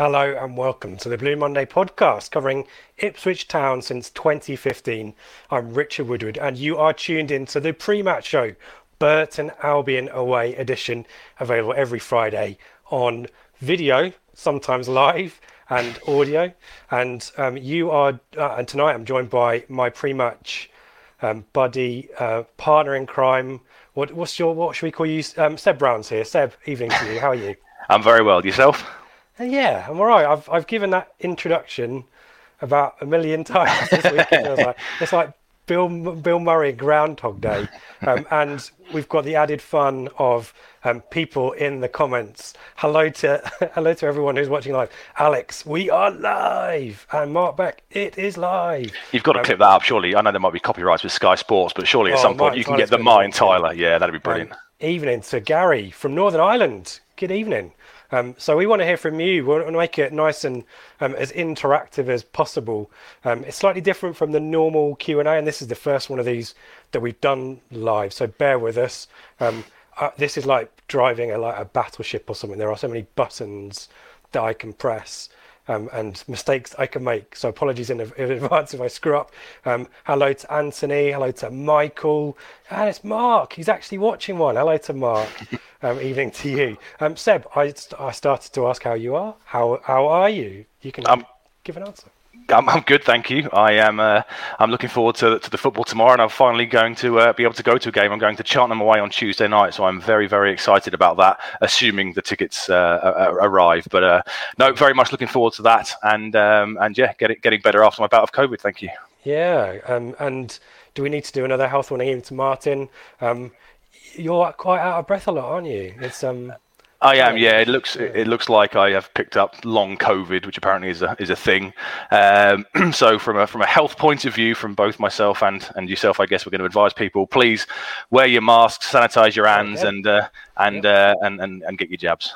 Hello and welcome to the Blue Monday podcast covering Ipswich Town since 2015. I'm Richard Woodward and you are tuned in to the pre match show, Burton Albion Away edition, available every Friday on video, sometimes live, and audio. And um, you are, uh, and tonight I'm joined by my pre match um, buddy, uh, partner in crime. What, what's your, what should we call you? Um, Seb Brown's here. Seb, evening to you. How are you? I'm very well. Yourself? Uh, Yeah, I'm all right. I've I've given that introduction about a million times this week. It like it's like Bill Bill Murray Groundhog Day, um, and we've got the added fun of um, people in the comments. Hello to hello to everyone who's watching live. Alex, we are live, and Mark Beck, it is live. You've got to Um, clip that up, surely. I know there might be copyrights with Sky Sports, but surely at Oh, some point you can Tyler's get the Mine. Tyler. Yeah, that'd be brilliant. Um, evening to Gary from Northern Ireland. Good evening. Um, so we want to hear from you. We want to make it nice and um, as interactive as possible. Um, it's slightly different from the normal Q and A, and this is the first one of these that we've done live. So bear with us. Um, uh, this is like driving a like a battleship or something. There are so many buttons that I can press um, and mistakes I can make. So apologies in, in advance if I screw up. Um, hello to Anthony. Hello to Michael. And it's Mark. He's actually watching one. Hello to Mark. um, evening to you. Um, Seb, I, I started to ask how you are. How how are you? You can Um, give an answer. I'm, I'm good, thank you. I am. Uh, I'm looking forward to, to the football tomorrow, and I'm finally going to uh, be able to go to a game. I'm going to Cheltenham away on Tuesday night, so I'm very, very excited about that. Assuming the tickets uh, arrive, but uh, no, very much looking forward to that, and um, and yeah, getting getting better after my bout of COVID. Thank you. Yeah. Um, and do we need to do another health warning to Martin? Um, you're quite out of breath a lot, aren't you? It's um. I am, yeah. It looks it looks like I have picked up long COVID, which apparently is a is a thing. Um, so from a from a health point of view, from both myself and and yourself, I guess we're going to advise people: please wear your masks, sanitize your hands, yeah. and uh, and, uh, and and and get your jabs.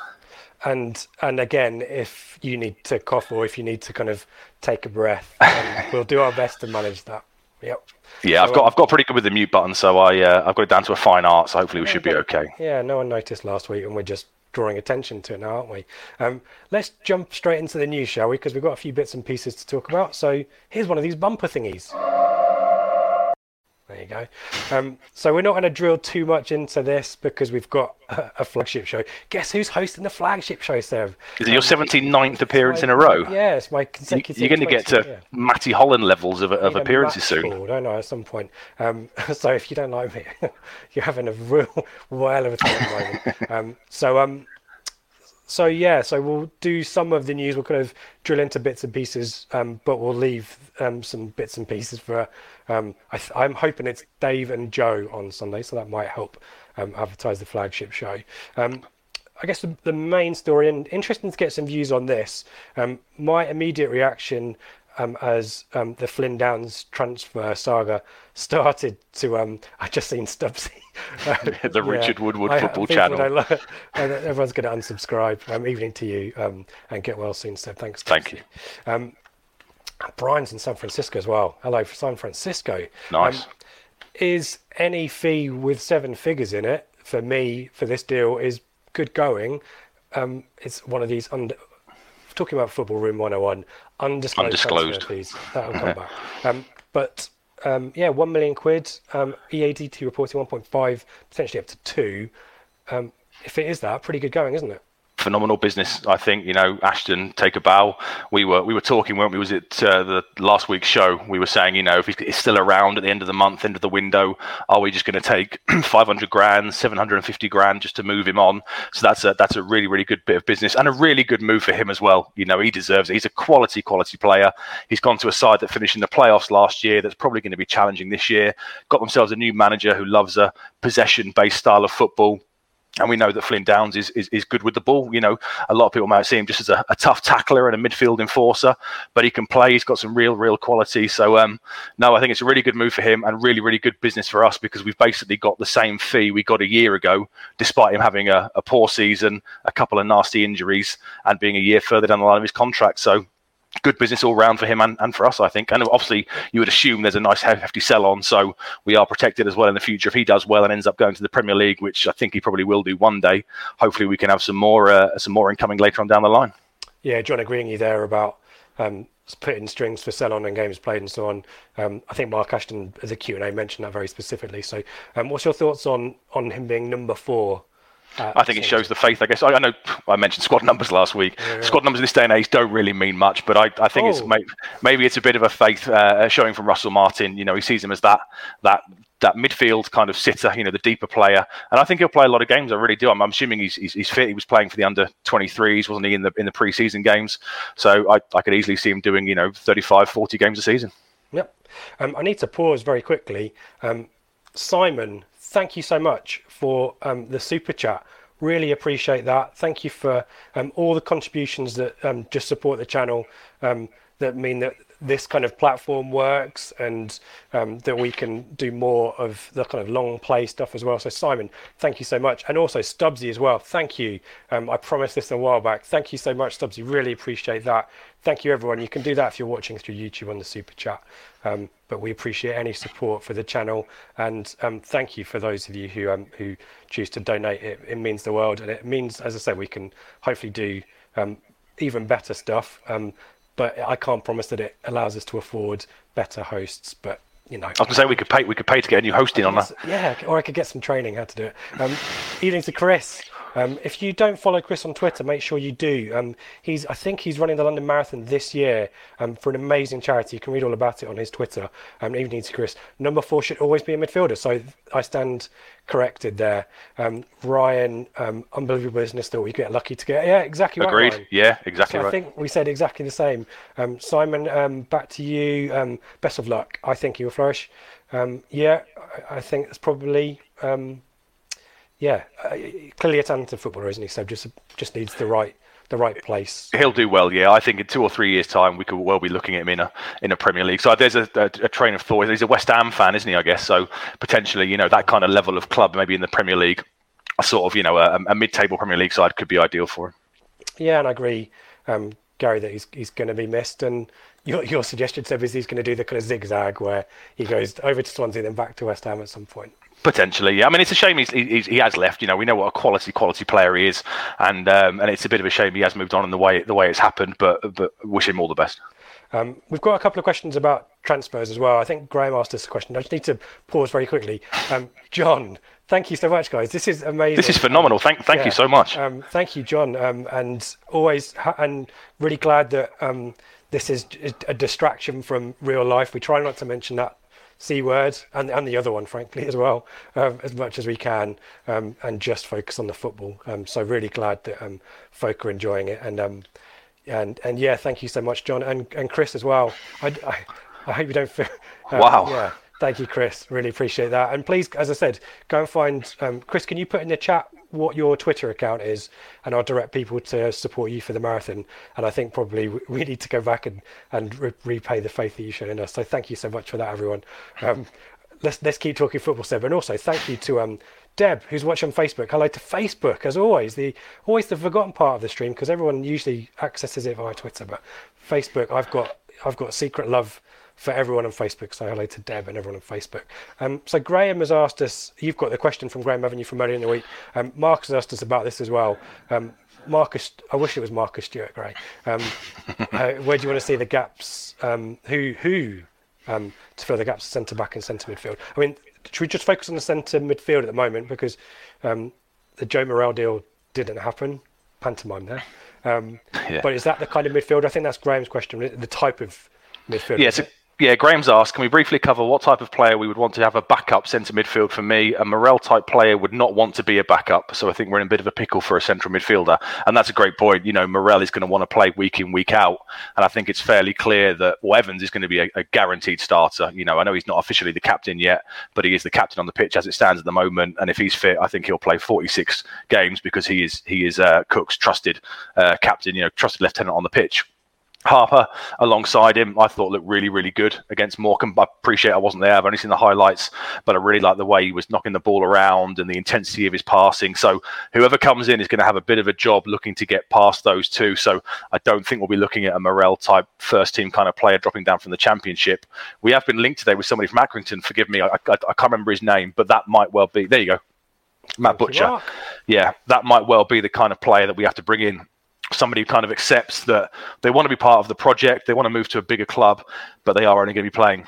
And and again, if you need to cough or if you need to kind of take a breath, um, we'll do our best to manage that. Yep. Yeah, I've got um, I've got pretty good with the mute button, so I uh, I've got it down to a fine art. So hopefully we should be okay. Yeah, no one noticed last week, and we're just drawing attention to it now, aren't we? Um, let's jump straight into the news, shall we? Because we've got a few bits and pieces to talk about. So here's one of these bumper thingies. There you go. Um, so we're not going to drill too much into this because we've got a, a flagship show. Guess who's hosting the flagship show, Seb? Is it your 79th appearance in a row? Yeah, it's my consecutive. You're going to get to yeah. Matty Holland levels of, of appearances soon. ball, don't know, at some point. Um, so if you don't like me, you're having a real whale of a time at the moment. Um, so um, so yeah, so we'll do some of the news. We'll kind of drill into bits and pieces, um, but we'll leave um, some bits and pieces for. Um, I I'm hoping it's Dave and Joe on Sunday, so that might help um, advertise the flagship show. Um, I guess the, the main story, and interesting to get some views on this. Um, my immediate reaction um, as um, the Flynn Downs transfer saga started to. Um, I just seen Stubbsy. the yeah, Richard Woodward I, football channel. Lo- everyone's going to unsubscribe. Um, evening to you um, and get well soon. So thanks. Thank you. Um, Brian's in San Francisco as well. Hello, San Francisco. Nice. Um, is any fee with seven figures in it for me for this deal is good going. Um, it's one of these under. Talking about football room 101, undisclosed, undisclosed. fees. That'll come back. Um, but um, yeah, one million quid. Um, EADT reporting 1.5, potentially up to two. Um, if it is that, pretty good going, isn't it? Phenomenal business. I think you know Ashton take a bow. We were we were talking when we was it uh, the last week's show. We were saying you know if he's still around at the end of the month, end of the window, are we just going to take 500 grand, 750 grand just to move him on? So that's a that's a really really good bit of business and a really good move for him as well. You know he deserves it. He's a quality quality player. He's gone to a side that finished in the playoffs last year. That's probably going to be challenging this year. Got themselves a new manager who loves a possession based style of football and we know that Flynn Downs is, is, is good with the ball. You know, a lot of people might see him just as a, a, tough tackler and a midfield enforcer, but he can play. He's got some real, real quality. So, um, no, I think it's a really good move for him and really, really good business for us because we've basically got the same fee we got a year ago, despite him having a, a poor season, a couple of nasty injuries, and being a year further down the line of his contract. So, good business all round for him and, and for us, I think. And obviously, you would assume there's a nice hefty sell on, so we are protected as well in the future. If he does well and ends up going to the Premier League, which I think he probably will do one day, hopefully we can have some more uh, some more incoming later on down the line. Yeah, John, agreeing you there about um, putting strings for sell on and games played and so on. Um, I think Mark Ashton, as a Q and A, mentioned that very specifically. So, um, what's your thoughts on on him being number four? Uh, I think it shows the faith. I guess I, I, know I mentioned squad numbers last week. Yeah, yeah. Squad numbers in this day and age don't really mean much, but I, I think oh. it's maybe, maybe it's a bit of a faith uh, showing from Russell Martin. You know, he sees him as that that that midfield kind of sitter, you know, the deeper player, and I think he'll play a lot of games. I really do. I'm, I'm assuming he's, he's, he's fit. He was playing for the under 23s, wasn't he, in the in the preseason games? So I, I could easily see him doing, you know, 35, 40 games a season. Yep. Um, I need to pause very quickly. Um, Simon, thank you so much for um, the super chat. Really appreciate that. Thank you for um, all the contributions that um, just support the channel. Um, that mean that this kind of platform works and um, that we can do more of the kind of long play stuff as well. So Simon, thank you so much, and also Stubbsy as well. Thank you. Um, I promised this a while back. Thank you so much, Stubbsy. Really appreciate that. Thank you, everyone. You can do that if you're watching through YouTube on the super chat. Um, but we appreciate any support for the channel, and um, thank you for those of you who um, who choose to donate. It, it means the world, and it means, as I said, we can hopefully do um, even better stuff. Um, but I can't promise that it allows us to afford better hosts. But you know, I was going to say we could pay. We could pay to get a new hosting on that. Yeah, or I could get some training how to do it. Um, evening to Chris. Um, if you don't follow Chris on Twitter, make sure you do. Um, he's, I think he's running the London Marathon this year um, for an amazing charity. You can read all about it on his Twitter. Um, evening to Chris. Number four should always be a midfielder. So I stand corrected there. Um, Ryan, um, unbelievable business that we get lucky to get. Yeah, exactly Agreed. Right, yeah, exactly so right. I think we said exactly the same. Um, Simon, um, back to you. Um, best of luck. I think you will flourish. Um, yeah, I, I think it's probably. Yeah, uh, clearly a talented footballer, isn't he? So just just needs the right the right place. He'll do well, yeah. I think in two or three years' time, we could well be looking at him in a in a Premier League. So there's a, a, a, train of thought. He's a West Ham fan, isn't he? I guess so. Potentially, you know, that kind of level of club, maybe in the Premier League, a sort of you know a, a mid-table Premier League side could be ideal for him. Yeah, and I agree, um, Gary, that he's he's going to be missed. And your your suggestion, Seb, is he's going to do the kind of zigzag where he goes over to Swansea, then back to West Ham at some point. Potentially, yeah. I mean, it's a shame he's, he's, he has left. You know, we know what a quality quality player he is, and um, and it's a bit of a shame he has moved on in the way the way it's happened. But but wish him all the best. Um, we've got a couple of questions about transfers as well. I think Graham asked us a question. I just need to pause very quickly. Um, John, thank you so much, guys. This is amazing. This is phenomenal. Thank thank yeah. you so much. Um, thank you, John, um, and always ha- and really glad that um, this is a distraction from real life. We try not to mention that C word and, and the other one, frankly, as well, um, as much as we can, um, and just focus on the football. Um, so really glad that um, folk are enjoying it, and um, and and yeah, thank you so much, John, and and Chris as well. I, I, I hope you don't feel. Uh, wow. Yeah. Thank you, Chris. Really appreciate that. And please, as I said, go and find um, Chris. Can you put in the chat what your Twitter account is, and I'll direct people to support you for the marathon. And I think probably we need to go back and and re- repay the faith that you showed in us. So thank you so much for that, everyone. Um, let's let's keep talking football, Seb. And also thank you to um, Deb, who's watching on Facebook. Hello to Facebook, as always. The always the forgotten part of the stream because everyone usually accesses it via Twitter, but Facebook, I've got I've got secret love for everyone on Facebook. So hello to Deb and everyone on Facebook. Um, so Graham has asked us. You've got the question from Graham, haven't you, from earlier in the week? Um, Mark has asked us about this as well. Um, Marcus, I wish it was Marcus Stewart Gray. Um, uh, where do you want to see the gaps? Um, who who um, to fill the gaps centre back and centre midfield? I mean, should we just focus on the centre midfield at the moment because um, the Joe Morrell deal didn't happen? Pantomime there. Um, yeah. But is that the kind of midfield? I think that's Graham's question. The type of midfield. Yeah, yeah, Graham's asked, can we briefly cover what type of player we would want to have a backup centre midfield for me? A Morrell type player would not want to be a backup, so I think we're in a bit of a pickle for a central midfielder. And that's a great point. You know, Morrell is going to want to play week in, week out. And I think it's fairly clear that well, Evans is going to be a, a guaranteed starter. You know, I know he's not officially the captain yet, but he is the captain on the pitch as it stands at the moment. And if he's fit, I think he'll play 46 games because he is he is uh, Cook's trusted uh, captain, you know, trusted lieutenant on the pitch. Harper alongside him, I thought looked really, really good against Morecambe. I appreciate I wasn't there. I've only seen the highlights, but I really like the way he was knocking the ball around and the intensity of his passing. So whoever comes in is going to have a bit of a job looking to get past those two. So I don't think we'll be looking at a Morrell type first team kind of player dropping down from the championship. We have been linked today with somebody from Accrington. Forgive me, I, I, I can't remember his name, but that might well be. There you go. Matt Butcher. Yeah, that might well be the kind of player that we have to bring in somebody who kind of accepts that they want to be part of the project, they want to move to a bigger club, but they are only going to be playing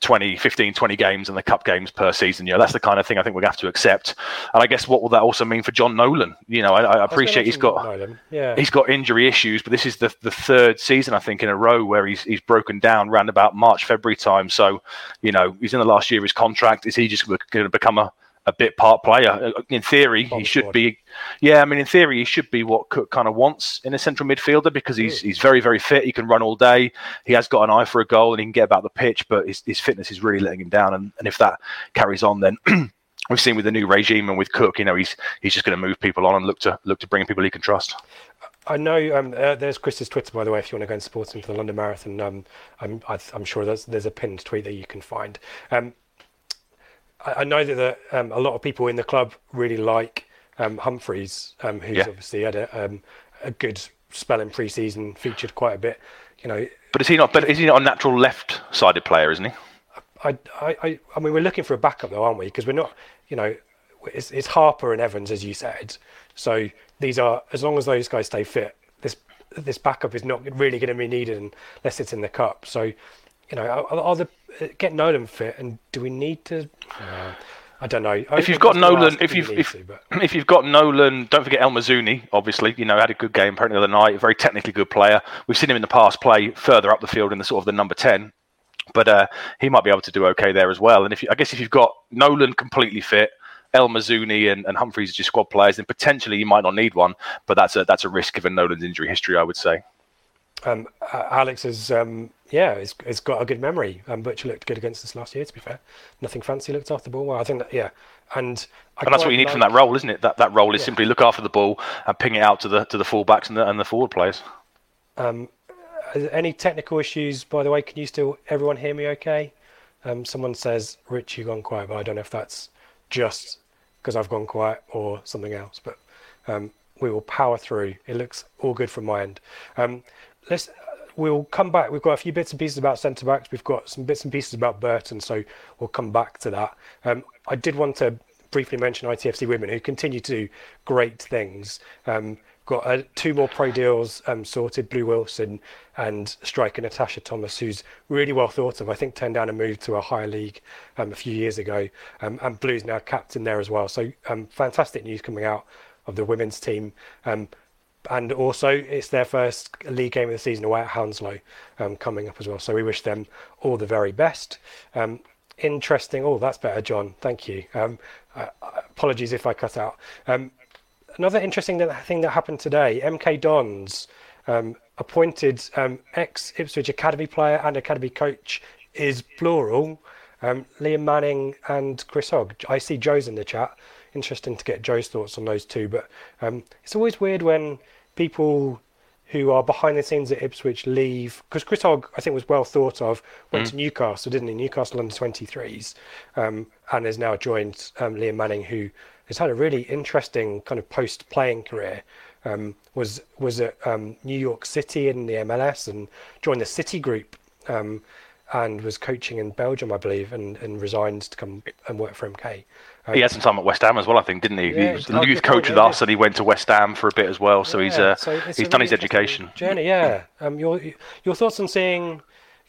20, 15, 20 games in the cup games per season. You know, that's the kind of thing I think we're going to have to accept. And I guess what will that also mean for John Nolan? You know, I, I appreciate he's got yeah. he's got injury issues, but this is the the third season I think in a row where he's he's broken down around about March, February time. So, you know, he's in the last year of his contract. Is he just going to become a a bit part player. Uh, in theory, he should be. Yeah, I mean, in theory, he should be what Cook kind of wants in a central midfielder because he's he's very very fit. He can run all day. He has got an eye for a goal and he can get about the pitch, but his, his fitness is really letting him down. And, and if that carries on, then. We've seen with the new regime and with Cook, you know, he's he's just going to move people on and look to look to bring people he can trust. I know um, uh, there's Chris's Twitter, by the way, if you want to go and support him for the London Marathon. Um, I'm, I, am sure there's, there's a pinned tweet that you can find. Um, I, know that um, a lot of people in the club really like um, Humphreys, um, who's yeah. obviously had a, um, a good spell in pre-season, featured quite a bit. You know, but is he not? But is he not a natural left-sided player? Isn't he? I, I, I mean, we're looking for a backup though, aren't we? Because we're not, you know, it's, it's Harper and Evans, as you said. So these are, as long as those guys stay fit, this this backup is not really going to be needed unless it's in the cup. So, you know, are, are the get Nolan fit, and do we need to? Uh, I don't know. If you've got Nolan, if you've if, to, if you've got Nolan, don't forget El Mizouni. Obviously, you know had a good game apparently the other night. A very technically good player. We've seen him in the past play further up the field in the sort of the number ten, but uh, he might be able to do okay there as well. And if you, I guess if you've got Nolan completely fit, El Mizouni and, and Humphreys as your squad players, then potentially you might not need one. But that's a that's a risk given Nolan's injury history, I would say. Um, Alex has, um, yeah, it's, it's got a good memory. Um, Butcher looked good against us last year. To be fair, nothing fancy. Looked after the ball well. I think that, yeah, and I and that's what you need like, from that role, isn't it? That that role is yeah. simply look after the ball and ping it out to the to the fullbacks and the and the forward players. Um, any technical issues, by the way? Can you still everyone hear me? Okay. Um, someone says Rich, you've gone quiet, but I don't know if that's just because I've gone quiet or something else. But um, we will power through. It looks all good from my end. Um, let's we'll come back. We've got a few bits and pieces about centre backs. We've got some bits and pieces about Burton, so we'll come back to that. Um, I did want to briefly mention ITFC women who continue to do great things. Um, got uh, two more pro deals um, sorted. Blue Wilson and striker Natasha Thomas, who's really well thought of. I think turned down a move to a higher league um, a few years ago, um, and Blue's now captain there as well. So um, fantastic news coming out of the women's team. Um, and also it's their first league game of the season away at Hounslow um, coming up as well. So we wish them all the very best. Um, interesting. Oh, that's better, John. Thank you. Um, uh, apologies if I cut out. Um, another interesting thing that happened today: MK Dons um, appointed um, ex Ipswich academy player and academy coach is plural. Liam Manning and Chris Hogg. I see Joe's in the chat interesting to get Joe's thoughts on those two. But um, it's always weird when people who are behind the scenes at Ipswich leave because Chris Hogg, I think, was well thought of. Went mm. to Newcastle, didn't he? Newcastle under 23s, um, and has now joined um, Liam Manning, who has had a really interesting kind of post-playing career. Um, was was at um, New York City in the MLS and joined the City Group um, and was coaching in Belgium, I believe, and, and resigned to come and work for MK. He had some time at West Ham as well, I think, didn't he? Yeah, he was the youth coach with us, and he went to West Ham for a bit as well. So yeah, he's uh, so he's done his education. Journey, yeah. Um, your your thoughts on seeing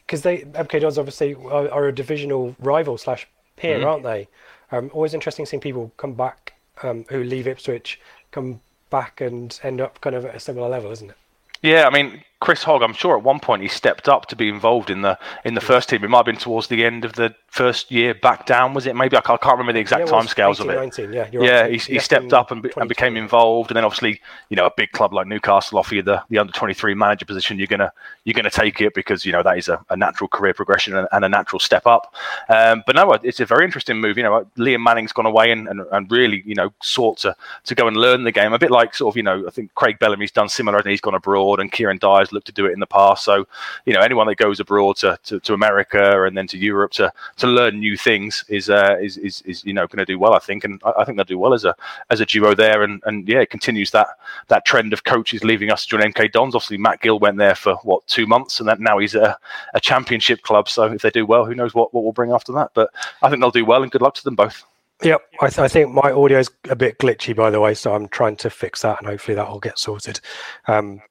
because they MK Dons obviously are, are, a divisional rival slash peer, mm-hmm. aren't they? Um, always interesting seeing people come back um, who leave Ipswich, come back and end up kind of at a similar level, isn't it? Yeah, I mean, Chris Hogg, I'm sure at one point he stepped up to be involved in the in the first team. It might have been towards the end of the first year back down, was it? Maybe I can't, I can't remember the exact yeah, time scales of it. 19, yeah, yeah, right. he, he stepped up and, and became involved, and then obviously, you know, a big club like Newcastle offer you the, the under 23 manager position. You're gonna you're gonna take it because you know that is a, a natural career progression and, and, a natural step up. Um, but no, it's a very interesting move. You know, Liam Manning's gone away and, and, and really you know sought to to go and learn the game a bit like sort of you know I think Craig Bellamy's done similar and he's gone abroad and Kieran Dyer's looked to do it in the past. So, you know, anyone that goes abroad to, to, to America and then to Europe to, to learn new things is, uh, is, is, is, you know, going to do well, I think. And I, I, think they'll do well as a, as a duo there. And, and yeah, it continues that, that trend of coaches leaving us to join MK Dons. Obviously, Matt Gill went there for what, two months and then now he's a, a championship club. So if they do well, who knows what, what will bring after that. But I think they'll do well and good luck to them both. Yep, I, th- I, think my audio is a bit glitchy, by the way, so I'm trying to fix that, and hopefully that will get sorted. Um,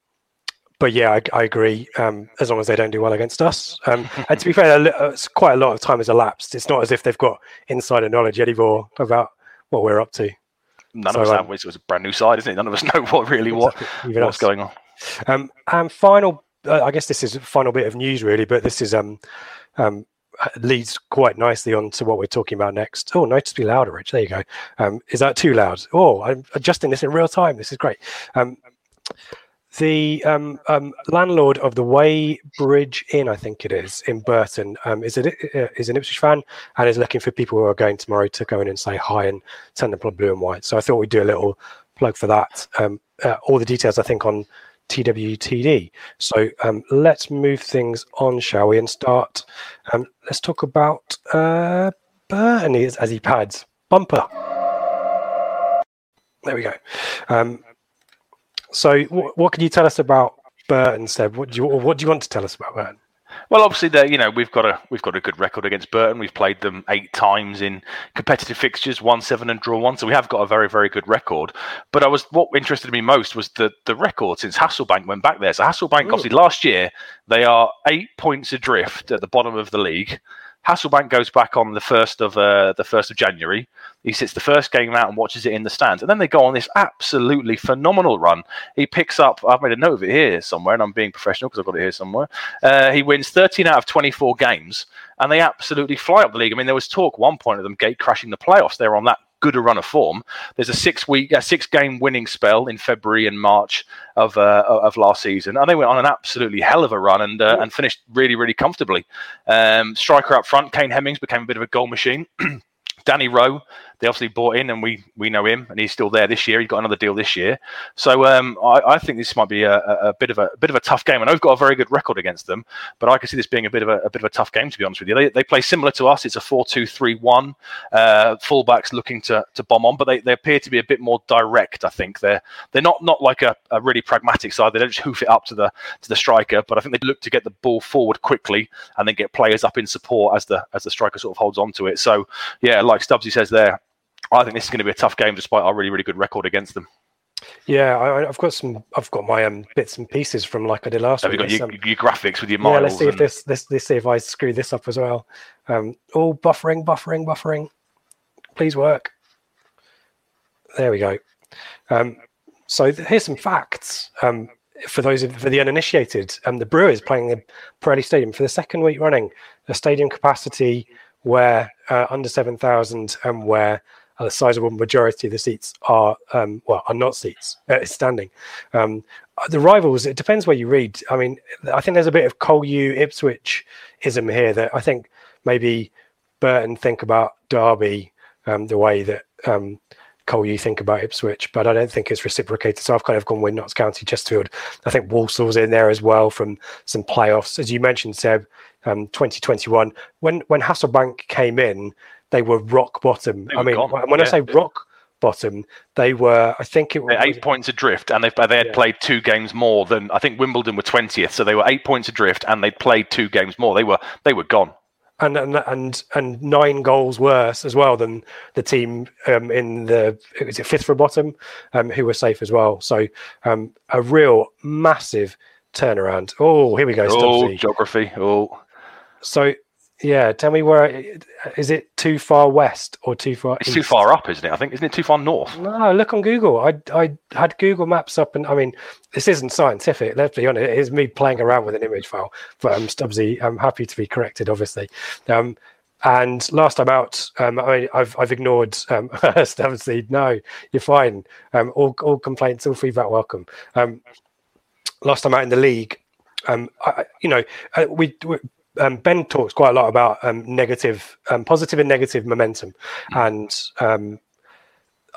but yeah, I, I agree. Um, as long as they don't do well against us, um, and to be fair, it's quite a lot of time has elapsed. It's not as if they've got insider knowledge anymore about what we're up to. None so, of us um. It was a brand new side, isn't it? None of us know what really what what's us. going on. Um, and final, uh, I guess this is a final bit of news, really, but this is um, um, leads quite nicely on to what we're talking about next. Oh, notice be louder, Rich. There you go. Um, is that too loud? Oh, I'm adjusting this in real time. This is great. Um, the um, um, landlord of the Weybridge Inn, I think it is, in Burton, um, uh, is an Ipswich fan and is looking for people who are going tomorrow to go in and say hi and turn the blue and white. So I thought we'd do a little plug for that. Um, uh, all the details, I think, on TWTD. So um, let's move things on, shall we, and start. Um, let's talk about uh, Burton as he pads. Bumper. There we go. Um, so, what, what can you tell us about Burton, Seb? What do you what do you want to tell us about Burton? Well, obviously, the, you know we've got a we've got a good record against Burton. We've played them eight times in competitive fixtures, one seven and draw one. So we have got a very very good record. But I was what interested me most was the the record since Hasselbaink went back there. So Hasselbaink, Ooh. obviously, last year they are eight points adrift at the bottom of the league. Hasselbaink goes back on the first of uh, the first of January. He sits the first game out and watches it in the stands, and then they go on this absolutely phenomenal run. He picks up. I've made a note of it here somewhere, and I'm being professional because I've got it here somewhere. Uh, he wins 13 out of 24 games, and they absolutely fly up the league. I mean, there was talk one point of them gate crashing the playoffs. They were on that good a run of form. There's a six week, a six game winning spell in February and March of uh, of last season, and they went on an absolutely hell of a run and uh, and finished really really comfortably. Um, striker up front, Kane Hemmings became a bit of a goal machine. Danny Rowe, they obviously bought in, and we we know him, and he's still there this year. He got another deal this year, so um, I, I, think this might be a, a, bit of a, a, bit of a tough game. And I know we've got a very good record against them, but I can see this being a bit of a, a bit of a tough game to be honest with you. They, they play similar to us. It's a four-two-three-one. Uh, fullbacks looking to, to bomb on, but they, they appear to be a bit more direct. I think they're they're not not like a, a really pragmatic side. They don't just hoof it up to the to the striker, but I think they look to get the ball forward quickly and then get players up in support as the as the striker sort of holds on to it. So yeah, like Stubbsy says there, I think this is going to be a tough game despite our really, really good record against them. Yeah, I, have got some. I've got my um, bits and pieces from like I did last. Have week. you got your, um, your, graphics with your miles? Yeah, let's see and... if this. Let's, let's see if I screw this up as well. Um, oh, buffering, buffering, buffering. Please work. There we go. Um, so th- here's some facts. Um, for those of, for the uninitiated, um, the Brewers playing the Pirelli Stadium for the second week running, a stadium capacity where uh, under seven thousand, and where a sizable majority of the seats are um, well are not seats uh, standing. Um, the rivals it depends where you read. I mean, I think there's a bit of Col U Ipswich ism here that I think maybe Burton think about Derby um, the way that um, Cole, you think about Ipswich, but I don't think it's reciprocated. So I've kind of gone with Notts County Chesterfield. I think Walsall's in there as well from some playoffs. As you mentioned, Seb, um, 2021, when, when Hasselbaink came in, they were rock bottom. They I mean, gone, when I say rock bottom, they were, I think it was They're eight points adrift, and they they had Yeah. played two games more than I think Wimbledon were twentieth, so they were eight points adrift, and they'd played two games more. They were they were gone. and and and and nine goals worse as well than the team um, in the is it fifth from bottom, um, who were safe as well. So um, a real massive turnaround. Oh, here we go. Oh, Stubbsy. geography. Oh, So yeah, tell me where is it too far west or too far? it's too far up, isn't it? I think isn't it too far north? No, look on Google. I I had Google Maps up, and I mean, this isn't scientific. Let's be honest. It is me playing around with an image file. But um, Stubbsy, I'm happy to be corrected, obviously. Um, and last time out, um, I mean, I've I've ignored um, Stubbsy. No, you're fine. Um, all all complaints, all feedback, welcome. Um, last time out in the league, um, I, I- you know, uh, we. we um, ben talks quite a lot about um, negative, um, positive and negative momentum, and um,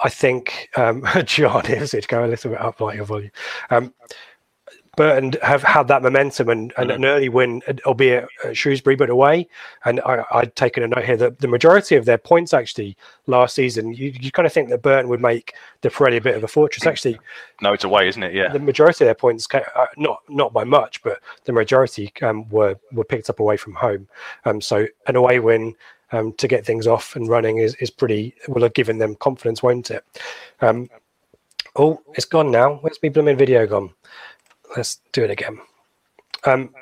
I think um, John Ipswich go a little bit up like your volume. Burton have had that momentum and, and an early win, albeit at Shrewsbury, but away. And I, I'd taken a note here that the majority of their points actually last season, you, you kind of think that Burton would make the Pirelli a bit of a fortress. Actually, No, it's away, isn't it? Yeah. the majority of their points, ca- uh, not not by much, but the majority um, were were picked up away from home. Um, so an away win um, to get things off and running is, is pretty will have given them confidence, won't it? Um, oh, it's gone now. Where's my blooming video gone? Let's do it again. Um,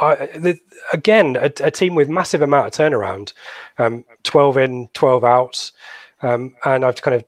I, the, again, a, a team with massive amount of turnaround, um, twelve in, twelve out, um, and I've kind of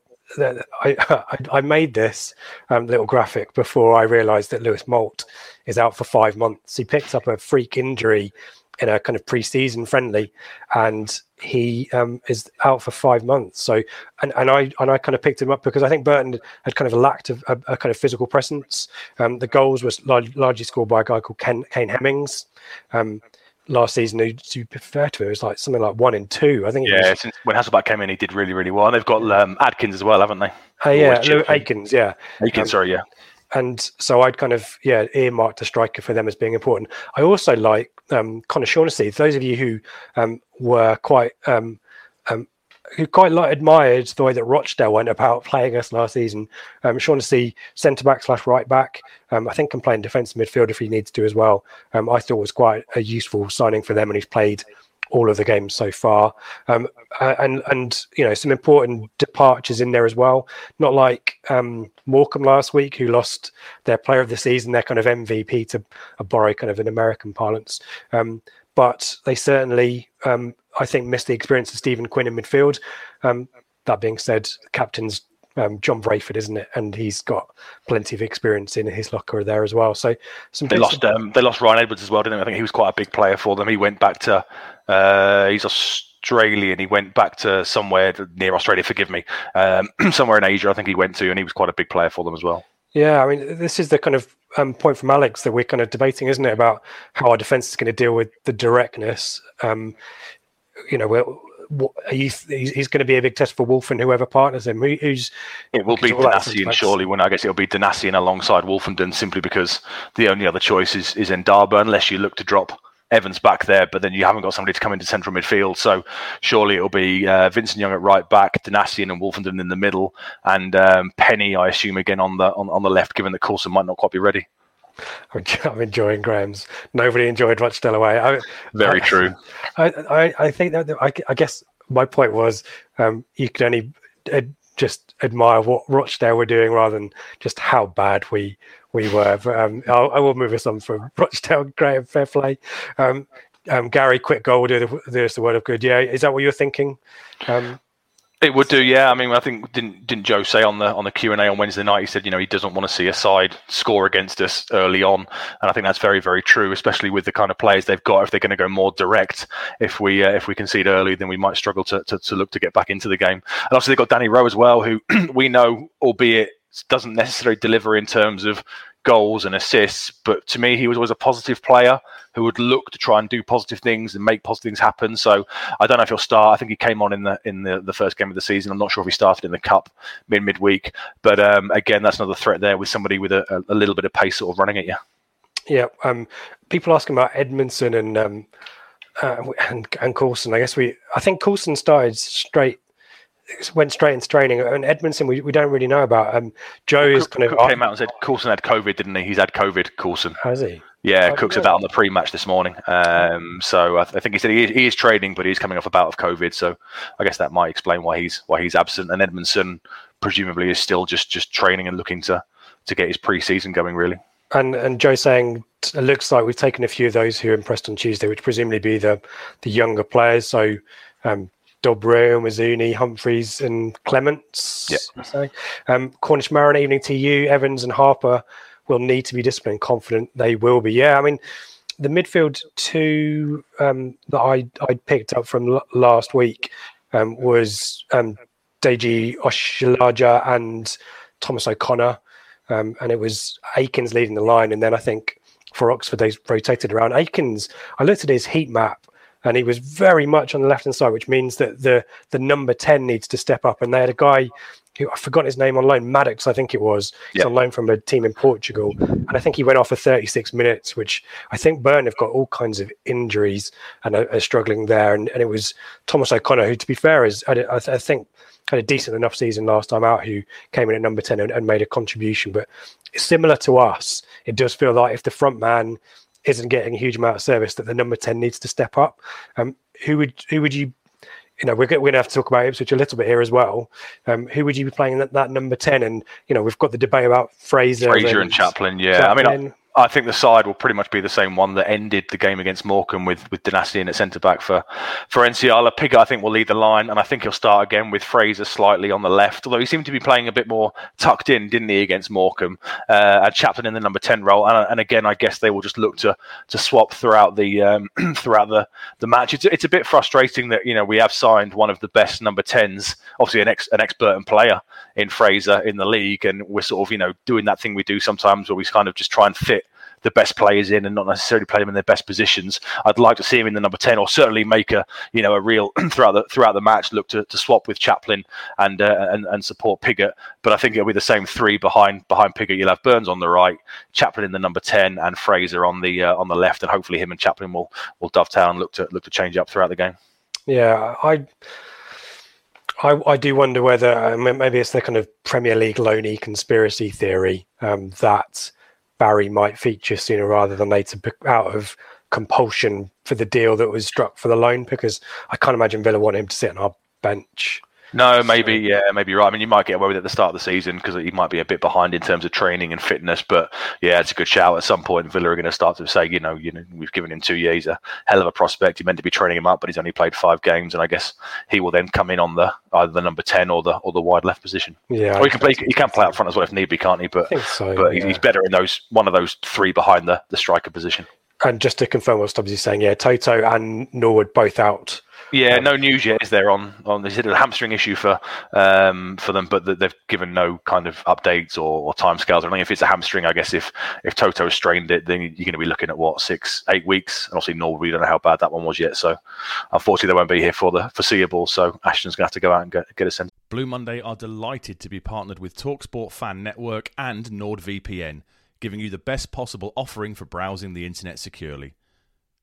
I, I, I made this um, little graphic before I realised that Louis Moult is out for five months. He picked up a freak injury in a kind of pre-season friendly, and he um, is out for five months. So, and, and I and I kind of picked him up because I think Burton had kind of lacked a, a, a kind of physical presence. Um, the goals were lar- largely scored by a guy called Ken, Kane Hemmings. Um, last season, who to be fair to him, it was like something like one in two. I think. it was. Yeah, since when Hasselbaink came in, he did really, really well. And they've got um, Akins as well, haven't they? Uh, yeah, Lou. Akins. Yeah. Akins, Um, sorry, yeah. And so I'd kind of yeah earmarked a striker for them as being important. I also like um, Conor Shaughnessy. Those of you who um, were quite um, um, who quite like admired the way that Rochdale went about playing us last season. Um, Shaughnessy centre back slash right back. Um, I think can play in defensive midfield if he needs to as well. Um, I thought was quite a useful signing for them, and he's played all of the games so far. Um, and and you know some important departures in there as well. Not like um, Morecambe last week, who lost their player of the season, their kind of MVP to uh, borrow kind of an American parlance. Um, but they certainly, um, I think, missed the experience of Stephen Quinn in midfield. Um, that being said, captain's um, John Brayford, isn't it? And he's got plenty of experience in his locker there as well. So some They lost. Um, they lost Ryan Edwards as well, didn't they? I think he was quite a big player for them. He went back to. Uh, he's Australian. He went back to somewhere near Australia. Forgive me. Um, somewhere in Asia, I think he went to, and he was quite a big player for them as well. Yeah, I mean, this is the kind of um, point from Alex that we're kind of debating, isn't it, about how our defense is going to deal with the directness. Um, you know, we're, what, he's, he's going to be a big test for Wolf and whoever partners him. Who, who's It will be Because Donacien, surely. When I guess it'll be Donacien alongside Wolfenden, simply because the only other choice is is Ndaba, unless you look to drop Evans back there, but then you haven't got somebody to come into central midfield. So surely it'll be uh, Vincent Young at right back, Donacien and Wolfenden in the middle, and um, Penney, I assume, again on the on, on the left, given that Coulson might not quite be ready. I'm, enjoying Graham's. Nobody enjoyed Rochdale away. I, Very I- true. I, I, I think that I, I guess my point was um, you could only uh, just admire what Rochdale were doing rather than just how bad we we were. But um, I'll, I will move us on from Rochdale. Graham, fair play. Um, um, Gary, quick goal, do, the, do the word of good. Yeah, is that what you're thinking? Um, It would do, yeah. I mean, I think didn't didn't Joe say on the on the Q and A on Wednesday night? He said, you know, he doesn't want to see a side score against us early on, and I think that's very very true, especially with the kind of players they've got. If they're going to go more direct, if we uh, if we concede early, then we might struggle to, to to look to get back into the game. And obviously they've got Danny Rowe as well, who we know, albeit doesn't necessarily deliver in terms of goals and assists, but to me, he was always a positive player who would look to try and do positive things and make positive things happen. So I don't know if he'll start. I think he came on in the in the, the first game of the season. I'm not sure if he started in the cup mid midweek, but um, again, that's another threat there with somebody with a, a, little bit of pace sort of running at you. Yeah, um, people asking about Edmundson and um, uh, and and Coulson. I guess we I think Coulson started straight went straight into training. And Edmundson, we, we don't really know about. Um, Joe well, is kind Cook of came out and said Coulson had COVID, didn't he? He's had COVID. Coulson has he? Yeah, Cook said that on the pre-match this morning. Um, so I, th- I, think he said he is, he is, trading, but he's coming off a bout of COVID. So I guess that might explain why he's why he's absent. And Edmundson presumably is still just just training and looking to to get his pre-season going, really. And and Joe saying it looks like we've taken a few of those who impressed on Tuesday, which presumably be the the younger players. So um, Dobra, Mizouni, Humphreys, and Clements. Yeah. So, um, Cornish Marin, evening to you. Evans and Harper will need to be disciplined. Confident they will be. Yeah, I mean, the midfield two um, that I I picked up from l- last week um, was um, Deji Oshilaja and Thomas O'Connor, um, and it was Akins leading the line, and then I think for Oxford they rotated around. Akins, I looked at his heat map and he was very much on the left hand side, which means that the the number ten needs to step up. And they had a guy who I forgot his name on loan, Maddox, I think it was. He's yep. on loan from a team in Portugal, and I think he went off for 36 minutes, which I think Burn have got all kinds of injuries and are, are struggling there. And, and, it was Thomas O'Connor, who, to be fair, is I, I, I think had a decent enough season last time out, who came in at number 10 and, and made a contribution. But similar to us, it does feel like if the front man isn't getting a huge amount of service, that the number ten needs to step up. Um, who would who would you? You know, we're, we're going to have to talk about Ipswich a little bit here as well. Um, who would you be playing that, that number ten? And you know, we've got the debate about Fraser, Fraser and, and Chaplin. Yeah, Chaplin. I mean, I think the side will pretty much be the same one that ended the game against Morecambe with with in at centre back for for Nsiala. Pigott, I think, will lead the line, and I think he'll start again with Fraser slightly on the left. Although he seemed to be playing a bit more tucked in, didn't he, against Morecambe? Uh, and Chaplin in the number ten role, and, and again, I guess they will just look to to swap throughout the um, throughout the the match. It's it's a bit frustrating that you know we have signed one of the best number tens, obviously an ex an expert and player in Fraser in the league, and we're sort of you know doing that thing we do sometimes where we kind of just try and fit the best players in and not necessarily play them in their best positions. I'd like to see him in the number ten, or certainly make a you know a real throughout the throughout the match look to, to swap with Chaplin and uh, and and support Pigott. But I think it'll be the same three behind behind Pigott. You'll have Burns on the right, Chaplin in the number ten, and Fraser on the uh, on the left, and hopefully him and Chaplin will will dovetail and look to look to change up throughout the game. Yeah, I. I, I, do wonder whether uh, maybe it's the kind of Premier League loney conspiracy theory um, that Barry might feature sooner rather than later out of compulsion for the deal that was struck for the loan because I can't imagine Villa want him to sit on our bench. No, maybe yeah, maybe you're right. I mean, you might get away with it at the start of the season because he might be a bit behind in terms of training and fitness. But yeah, it's a good shout. At some point, Villa are going to start to say, you know, you know, we've given him two years. A hell of a prospect. You're meant to be training him up, but he's only played five games, and I guess he will then come in on the either the number ten or the or the wide left position. Yeah, or he can play. He can play up front as well if need be, can't he? But so, but yeah. he's better in those one of those three behind the the striker position. And just to confirm what Stubbs is saying, yeah, Toto and Norwood both out yeah, no news yet. Is there on on? They said a hamstring issue for um, for them, but they've given no kind of updates or, or time scales. I mean, if it's a hamstring, I guess if if Toto strained it, then you're going to be looking at what six, eight weeks. And obviously, Norwood, we don't know how bad that one was yet. So, unfortunately, they won't be here for the foreseeable. So, Ashton's going to have to go out and get, get a sent. Blue Monday are delighted to be partnered with Talksport Fan Network and NordVPN, giving you the best possible offering for browsing the internet securely.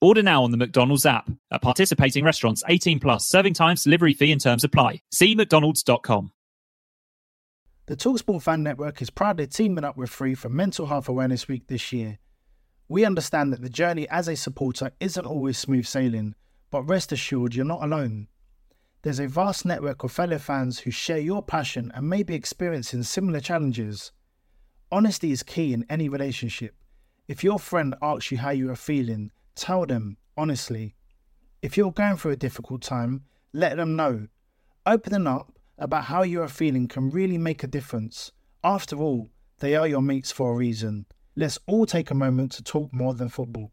Order now on the McDonald's app. At participating restaurants, 18 plus, serving times, delivery fee and terms apply. See mcdonalds.com. The Talksport Fan Network is proudly teaming up with Free for Mental Health Awareness Week this year. We understand that the journey as a supporter isn't always smooth sailing, but rest assured you're not alone. There's a vast network of fellow fans who share your passion and may be experiencing similar challenges. Honesty is key in any relationship. If your friend asks you how you are feeling, tell them honestly. If you're going through a difficult time, let them know. Opening up about how you are feeling can really make a difference. After all, they are your mates for a reason. Let's all take a moment to talk more than football.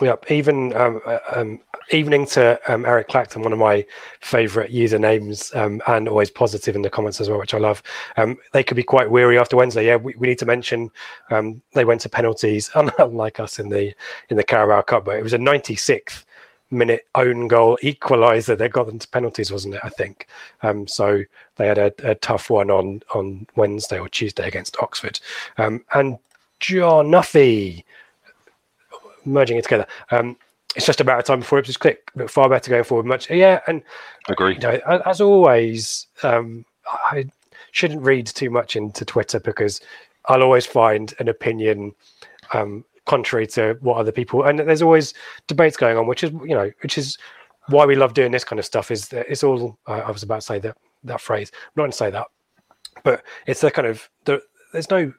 Yep. Even um, uh, um, evening to um, Eric Clacton, one of my favourite usernames, um, and always positive in the comments as well, which I love. Um, they could be quite weary after Wednesday. Yeah, we, we need to mention um, they went to penalties, unlike us in the in the Carabao Cup, but it was a 96th minute own goal equaliser that got them to penalties, wasn't it? I think. Um, so they had a, a, tough one on on Wednesday or Tuesday against Oxford. Um, and John Nuffy merging it together. Um, it's just about a time before Ipswich click, but far better going forward. Much, yeah, and agree. You know, as always, um, I shouldn't read too much into Twitter because I'll always find an opinion um, contrary to what other people and there's always debates going on which is you know which is why we love doing this kind of stuff is that it's all uh, i was about to say that that phrase i'm not going to say that but it's the kind of the, there's no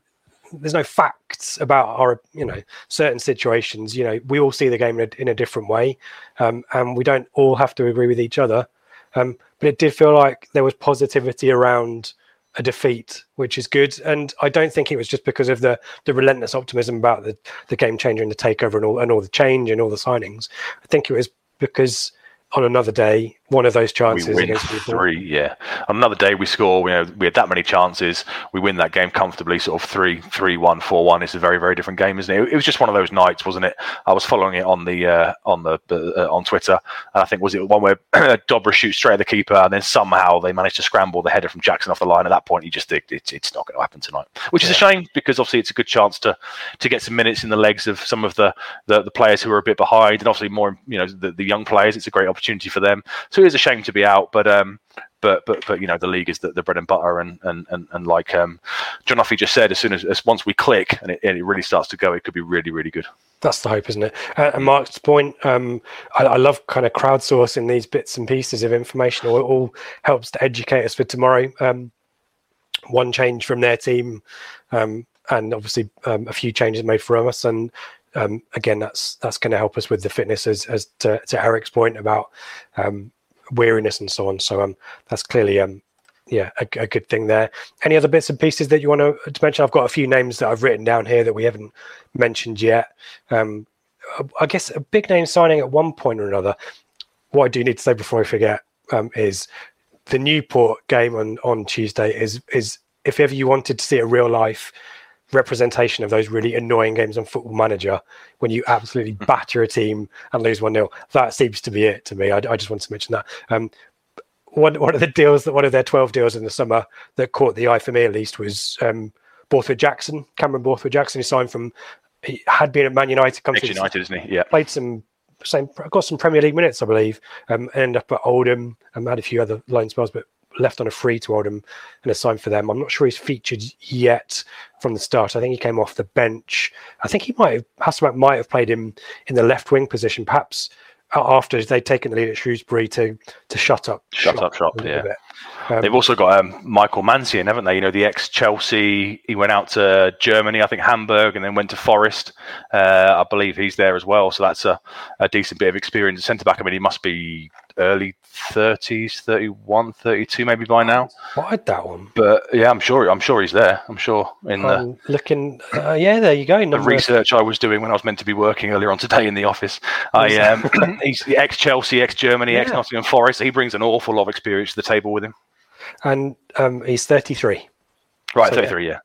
there's no facts about our you know certain situations you know we all see the game in a, in a different way um, and we don't all have to agree with each other um, but it did feel like there was positivity around a defeat, which is good. And I don't think it was just because of the the relentless optimism about the the game changer and the takeover and all and all the change and all the signings. I think it was because on another day, one of those chances we win three. Yeah, another day we score. We had, we had that many chances. We win that game comfortably, sort of three, three, one, four, one. It's a very, very different game, isn't it? It was just one of those nights, wasn't it? I was following it on the uh, on the uh, on Twitter, and I think was it one where Dobra shoots straight at the keeper, and then somehow they managed to scramble the header from Jackson off the line. At that point, you just think it's, it's not going to happen tonight, which is yeah. a shame because obviously it's a good chance to to get some minutes in the legs of some of the the, the players who are a bit behind, and obviously more you know the, the young players. It's a great opportunity for them. So it is a shame to be out, but um, but but but you know the league is the, the bread and butter, and and and, and like um, John Offey just said, as soon as, as once we click and it, and it really starts to go, it could be really really good. That's the hope, isn't it? Uh, and Mark's point, um, I, I, love kind of crowdsourcing these bits and pieces of information. It all helps to educate us for tomorrow. Um, one change from their team, um, and obviously um, a few changes made from us, and um, again, that's that's going to help us with the fitness, as, as to, to Eric's point about um, weariness and so on. So um, that's clearly um, yeah, a, a, good thing there. Any other bits and pieces that you want to, mention? I've got a few names that I've written down here that we haven't mentioned yet. Um, I guess a big name signing at one point or another. What I do need to say before I forget um, is the Newport game on on Tuesday is is if ever you wanted to see a real life representation of those really annoying games on Football Manager when you absolutely hmm. batter a team and lose one 0 That seems to be it to me. I, I just want to mention that. Um, one one of the deals that one of their twelve deals in the summer that caught the eye for me at least was um, Borthwick Jackson, Cameron Borthwick Jackson, who signed from he had been at Man United. Come United, isn't he? Yeah, played some same got some Premier League minutes, I believe. Um, ended up at Oldham and had a few other loan spells, but left on a free to Oldham and a sign for them. I'm not sure he's featured yet from the start. I think he came off the bench. I think he might have Hasselbaink might have played him in the left wing position, perhaps after they'd taken the lead at Shrewsbury to to shut up, shut shop up shop. Yeah, um, they've also got um, Michael Mancienne, haven't they? You know, the ex Chelsea. He went out to Germany, I think Hamburg, and then went to Forest. Uh, I believe he's there as well. So that's a, a decent bit of experience. Centre back. I mean, he must be early 30s 31 32 maybe by now What that one but yeah i'm sure i'm sure he's there i'm sure in the looking uh, yeah there you go the research i was doing when i was meant to be working earlier on today in the office i um he's the ex chelsea ex germany yeah. ex nottingham forest he brings an awful lot of experience to the table with him and um he's 33 right so, 33 yeah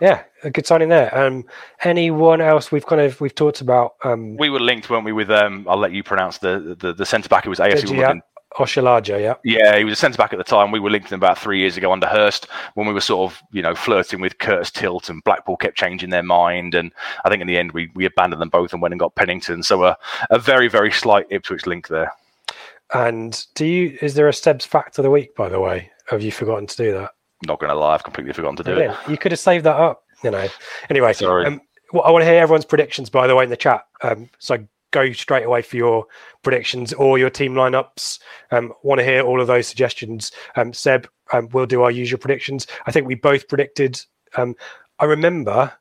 yeah, a good signing there. Um, anyone else we've kind of we've talked about? Um, we were linked, weren't we? With um, I'll let you pronounce the the, the centre back who was AFC Wimbledon. Oshilaja, yeah. Yeah, he was a centre back at the time. We were linked him about three years ago under Hurst when we were sort of, you know, flirting with Curtis Tilt and Blackpool kept changing their mind. And I think in the end we, we abandoned them both and went and got Pennington. So a, a very, very slight Ipswich link there. And do you is there a Seb's fact of the week, by the way? Have you forgotten to do that? Not going to lie, I've completely forgotten to do it. You could have saved that up, you know. Anyway, Sorry. Um, well, I want to hear everyone's predictions, by the way, in the chat. Um, so go straight away for your predictions or your team lineups. Um, want to hear all of those suggestions. Um, Seb, um, we'll do our usual predictions. I think we both predicted. Um, I remember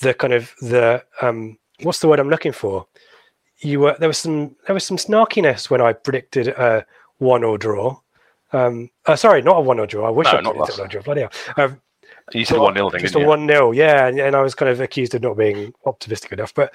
the kind of the um, what's the word I'm looking for? You were there was some there was some snarkiness when I predicted a one or draw. Um, uh, sorry, not a one or draw. I wish No, I not predicted a one or draw. Bloody hell. Um, You said one 0 thing, just a one 0 yeah, and, and I was kind of accused of not being optimistic enough. But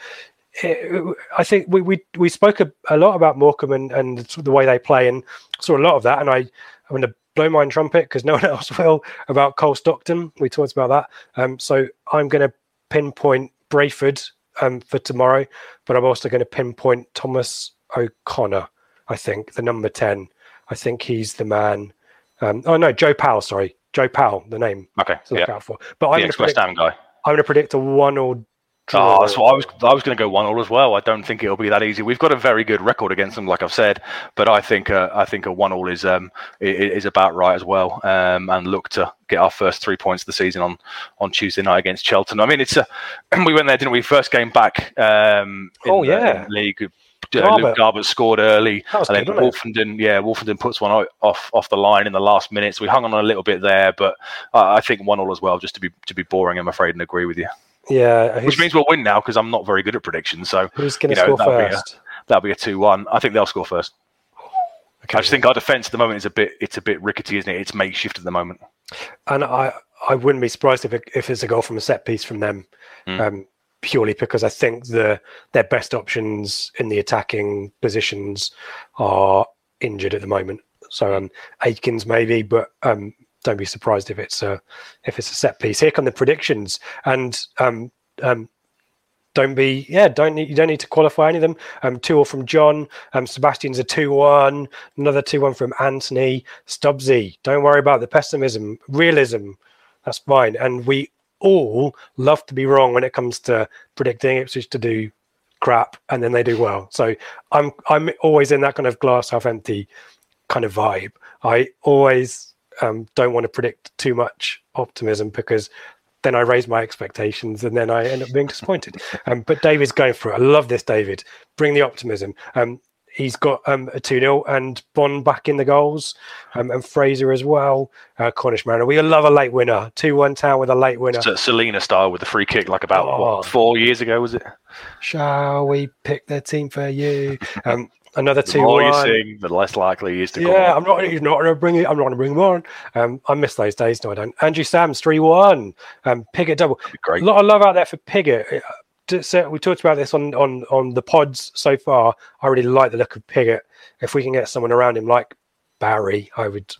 it, I think we we, we spoke a, a lot about Morecambe and, and the way they play, and saw a lot of that. And I I'm going to blow my own trumpet because no one else will about Cole Stockton. We talked about that. Um, so I'm going to pinpoint Brayford um, for tomorrow, but I'm also going to pinpoint Thomas O'Connor. I think the number ten. I think he's the man. Um, oh no, Joe Powell. Sorry, Joe Powell. The name Okay, to look yeah. out for. But I'm The going to West predict, Ham guy. I'm going to predict a one or draw. Oh, that's what I was. I was going to go one all as well. I don't think it'll be that easy. We've got a very good record against them, like I've said, but I think uh, I think a one all is um is about right as well. Um, and look to get our first three points of the season on on Tuesday night against Cheltenham. I mean, it's a we went there, didn't we? First game back. Um, in Oh, the- yeah. league. Garbutt. Luke Garbutt scored early, and then good, Woolfenden, yeah, Woolfenden puts one off off the line in the last minute. So we hung on a little bit there, but uh, I think one all as well, just to be to be boring. I'm afraid and agree with you, yeah, which means we'll win now because I'm not very good at predictions. So who's going you to know, score that'll be a- first? that'll be a two-one. I think they'll score first. Okay. I just think our defence at the moment is a bit it's a bit rickety, isn't it? It's makeshift at the moment. and I I wouldn't be surprised if it, if it's a goal from a set piece from them, Mm. um, purely because I think the their best options in the attacking positions are injured at the moment. So um, Akins maybe, but um, don't be surprised if it's a if it's a set piece. Here come the predictions, and um, um, don't be yeah don't need you don't need to qualify any of them. Um two all from john. Um sebastian's a 2-1 another 2-1 from anthony. Stubbsy don't worry about the pessimism. Realism that's fine. And we all love to be wrong when it comes to predicting ipswich to do crap and then they do well so i'm i'm always in that kind of glass half empty kind of vibe i always um, don't want to predict too much optimism because then I raise my expectations and then I end up being disappointed. Um, but David's going for it. I love this, David. Bring the optimism. Um, he's got um, a 2 0 and Bonne back in the goals um, and Fraser as well. Uh, Cornish Mariner. We love a late winner. 2 1 town with a late winner. So Celina style with the free kick, like about Oh. what, four years ago, was it? Shall we pick the team for you? Um, another The 2 more you 1. sing, the less likely he is to come Yeah. I'm not. He's not going to bring it. I'm not going to bring him on. Um, I miss those days. No, I don't. Andrew Sams three one. Um, Piggott double. Great. A lot of love out there for Piggott. So we talked about this on on on the pods so far. I really like the look of Piggott. If we can get someone around him like Barry, I would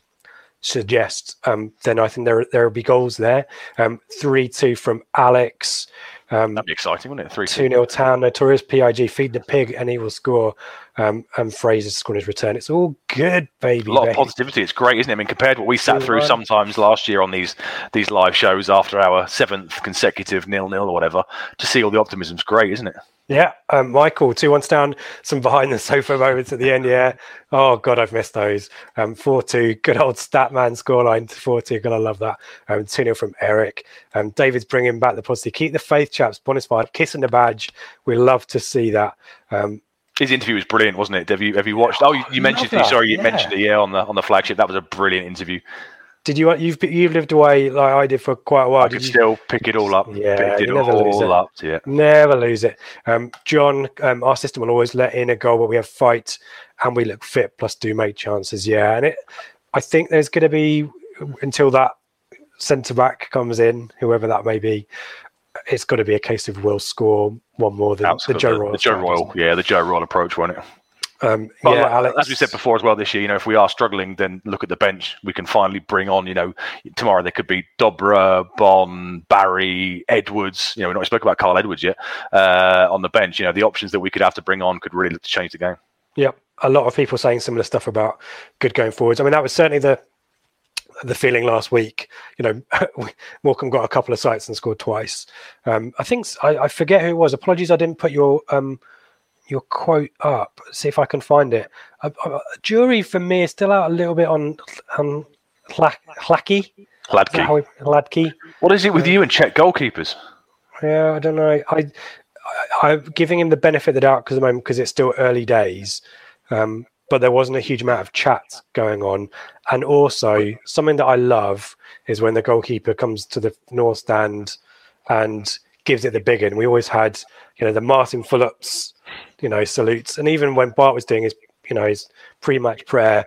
suggest. Um, then I think there there will be goals there. Um, three two from Alex. Um, That'd be exciting, wouldn't it? Three 2 nil Town, notorious PIG, feed the pig, and he will score. Um, and Fraser's scoring his return. It's all good, baby. a lot of positivity. It's great, isn't it? I mean, compared to what we sat through one. sometimes last year on these these live shows after our seventh consecutive nil nil or whatever, to see all the optimism's great, isn't it? Yeah, um, Michael, two ones down, some behind the sofa moments at the end. Yeah. Oh, God, I've missed those. Um, 4 2, good old Statman scoreline 4 2. Gonna love that. Um, 2 0 from Eric. Um, David's bringing back the positive. Keep the faith, chaps. Bonus five, kissing the badge. We love to see that. Um, His interview was brilliant, wasn't it? Have you have you watched? Oh, you, you mentioned it. Sorry, you yeah. mentioned it. Yeah, on the on the flagship. That was a brilliant interview. did you, you've, you've lived away like I did for quite a while. I Did could you still pick it all up. Yeah, it never lose it. up. Yeah. Never lose it. Um, John, um, our system will always let in a goal, but we have fight and we look fit, plus do make chances. Yeah, and it. I think there's going to be until that centre back comes in, whoever that may be. It's got to be a case of we'll score one more than That's the Joe Royle. the Joe Royle, yeah, the Joe Royle approach, wasn't it? Um, But yeah, like- Alex. as we said before as well this year, you know, if we are struggling, then look at the bench. We can finally bring on, you know, tomorrow there could be Dobra, Bonne, Barry, Edwards. You know, we're not spoke about Carl Edwards yet uh, on the bench. You know, the options that we could have to bring on could really look to change the game. Yep. a lot of people saying similar stuff about good going forwards. I mean, that was certainly the the feeling last week. You know, Morecambe got a couple of sights and scored twice. Um, I think I, I, forget who it was. Apologies, I didn't put your um, your quote up. See if I can find it. Uh, uh, jury for me is still out a little bit on um, Hlacky. Hladky. Hladky. What is it with uh, you and Czech goalkeepers? Yeah, I don't know. I, I am giving him the benefit of the doubt because the moment because it's still early days. Um, but there wasn't a huge amount of chat going on. And also, something that I love is when the goalkeeper comes to the north stand and gives it the big one. We always had, you know, the Martin Phillips, you know, salutes, and even when Bart was doing his, you know, his pre-match prayer,